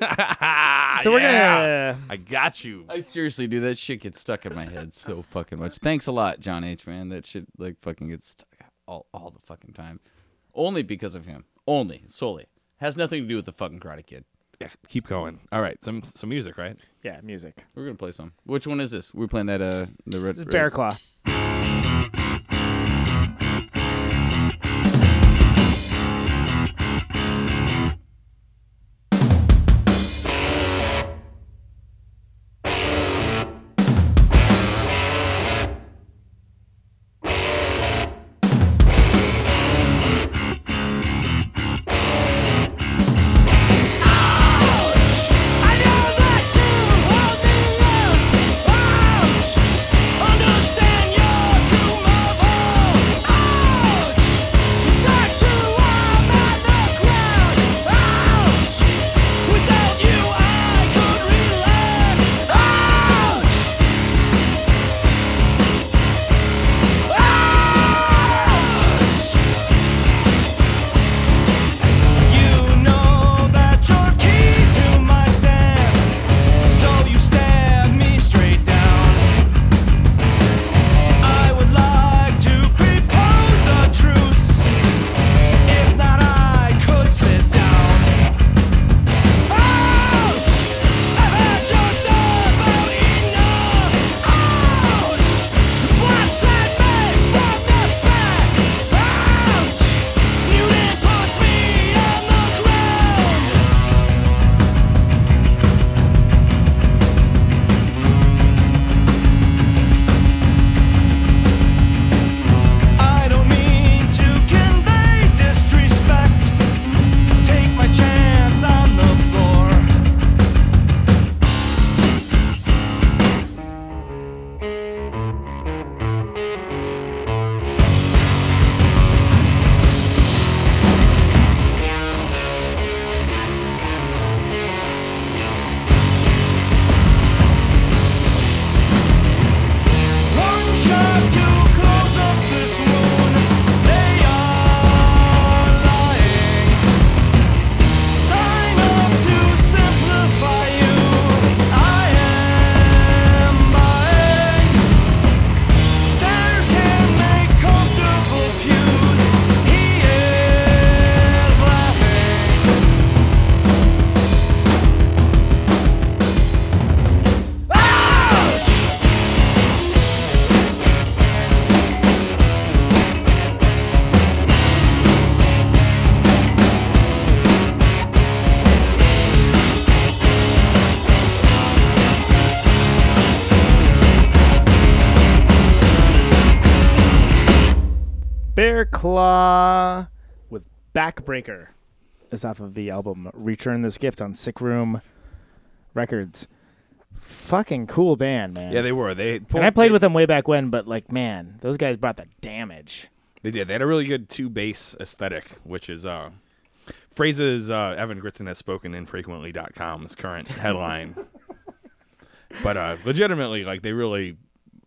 So we're Yeah. gonna. I got you. I seriously do that shit gets stuck in my head so fucking much. Thanks a lot, John H. Man. That shit like fucking gets stuck all all the fucking time. Only because of him. Only solely has nothing to do with the fucking Karate Kid. Yeah, keep going. All right, some some music, right? Yeah, music. We're gonna play some. Which one is this? We're playing that uh the red. This is Bear Claw. Backbreaker. Is off of the album Return This Gift on Sick Room Records. Fucking cool band, man. Yeah, they were. They and I played they, with them way back when, but like, man, those guys brought the damage. They did. They had a really good two bass aesthetic, which is uh phrases uh, Evan Gritton has spoken infrequently.com's current headline. but uh legitimately, like they really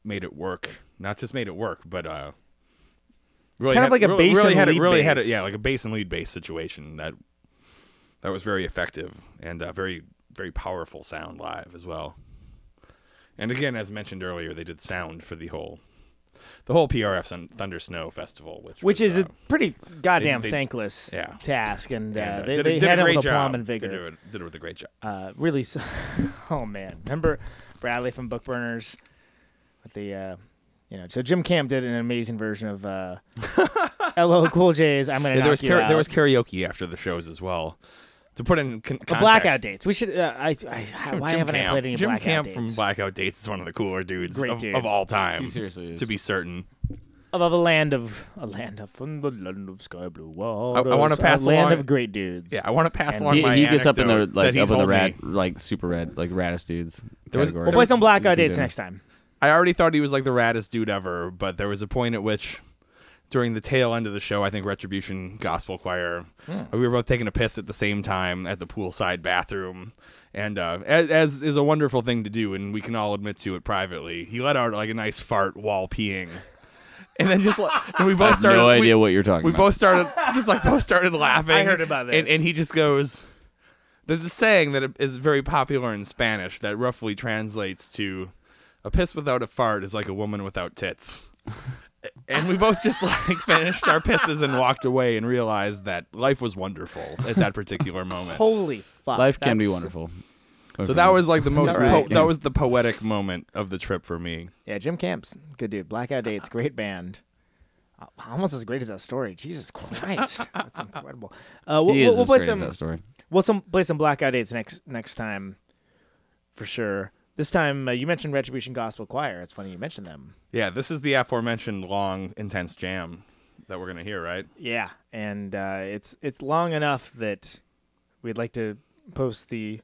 made it work. Not just made it work, but uh really Kind of like a really, bass really and had lead it really had bass. it yeah, like a bass and lead bass situation that that was very effective and uh, very very powerful sound live as well. And again, as mentioned earlier, they did sound for the whole the whole PRF Thunder Snow Festival, which Which was, is uh, a pretty goddamn they- thankless yeah. task, and, uh, and, uh, they, did, they did had a it with job. aplomb and Did vigor. it, did it with a great job. Uh, really, s oh man, remember Bradley from Bookburners with the, uh, you know, so Jim Camp did an amazing version of uh, LL Cool J's "I'm Gonna Yeah, Knock there was You kara- Out." there was karaoke after the shows as well. To put in con- the context, blackout dates. We should. Uh, I, I, Jim- why Jim haven't Camp, I played any Jim blackout Camp dates? from Blackout Dates is one of the cooler dudes Great of, dude. of all time. He seriously is. To be certain, of a land of a land of from the land of sky blue waters. wanna a pass land of great dudes. yeah, I want to pass And along he, my he gets up in the like that up in the told rad me. like super red like raddest dudes. There was- category. We'll play some blackout dates next time. I already thought he was like the raddest dude ever, but there was a point at which during the tail end of the show, I think Retribution Gospel Choir. Hmm. We were both taking a piss at the same time at the poolside bathroom, and uh, as, as is a wonderful thing to do, and we can all admit to it privately. He let out like a nice fart while peeing, and then just like, and we both I have started. no we- idea what you're talking we about. both started just like both started laughing. I heard about And, this. and he just goes, "There's a saying that is very popular in Spanish that roughly translates to, a piss without a fart is like a woman without tits." and we both just like finished our pisses and walked away and realized that life was wonderful at that particular moment. Holy fuck! Life can be that's- wonderful. So that was like the most all right. po- that was the poetic moment of the trip for me. Yeah, Jim Camp's good dude. Blackout Dates, great band. Uh, Almost as great as that story. Jesus Christ, that's incredible. Uh, we'll, he we'll, is we'll as play great as some. that story. We'll some play some Blackout Dates next next time, for sure. This time uh, you mentioned Retribution Gospel Choir. It's funny you mentioned them. Yeah, this is the aforementioned long, intense jam that we're gonna hear, right? Yeah, and uh, it's it's long enough that we'd like to post the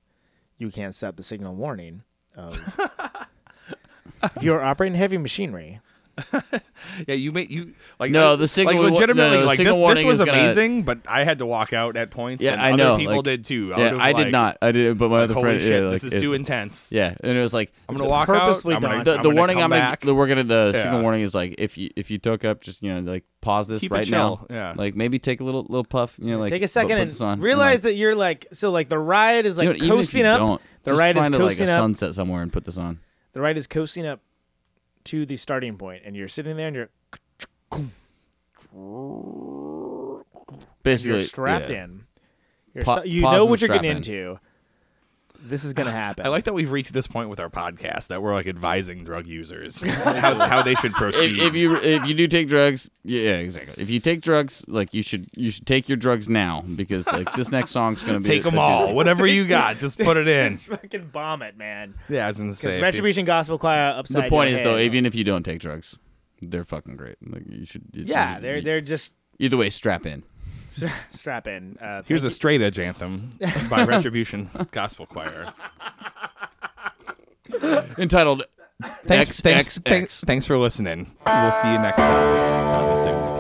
"You can't stop the signal" warning of if you're operating heavy machinery. Yeah, you made you like No, the signal like legitimately no, no, the like signal this, this was is gonna- amazing, but I had to walk out at points. Yeah, and I other know, people like- did too. Yeah, was I did not. I did, but my like, other holy friend. shit, yeah, like, this is it- too intense. Yeah, and it was like I'm gonna walk out. purposely I'm gonna, daunting. the, I'm warning I'm gonna, back. the we're gonna the Yeah. signal warning is like if you if you took up just you know like pause this Keep right now yeah. like maybe take a little little puff you know like Take a second and realize that you're like so like the ride is like you know, even if coasting up. the just ride is find a, like coasting a up. sunset somewhere and put this on The ride is coasting up to the starting point, and you're sitting there and you're basically you're strapped yeah. in. You're Pa- so- you know what you're getting in. into. This is gonna happen. I like that we've reached this point with our podcast that we're like advising drug users how, how they should proceed. if, if you if you do take drugs yeah exactly if you take drugs like you should you should take your drugs now because like this next song's gonna be take a- them a all, doozy. whatever you got, just put it in. fucking bomb it, man. Yeah, I was gonna say. Because if you- Retribution Gospel Choir upside. the point your is though even if you don't take drugs they're fucking great like you should you- yeah, you- they're you- they're just either way strap in strap in. Uh, Here's a straight edge anthem by Retribution Gospel Choir. entitled Thanks, X, thanks, X, thanks, X. thanks for listening. We'll see you next time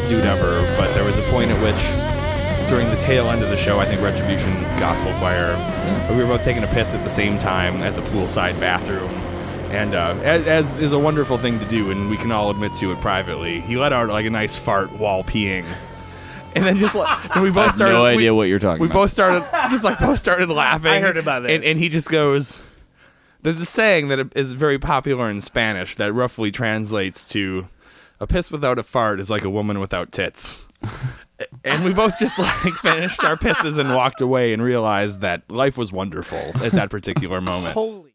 he was like the raddest dude ever, but there was a point at which, during the tail end of the show, I think Retribution Gospel Choir, we were both taking a piss at the same time at the poolside bathroom. And uh, as, as is a wonderful thing to do, and we can all admit to it privately, he let out like a nice fart while peeing. And then just like, and we both have started. no we- idea what you're talking we about. both started just like both started laughing. I heard about And, this. and he just goes, "There's a saying that is very popular in Spanish that roughly translates to, a piss without a fart is like a woman without tits." and we both just like finished our pisses and walked away and realized that life was wonderful at that particular moment. Holy.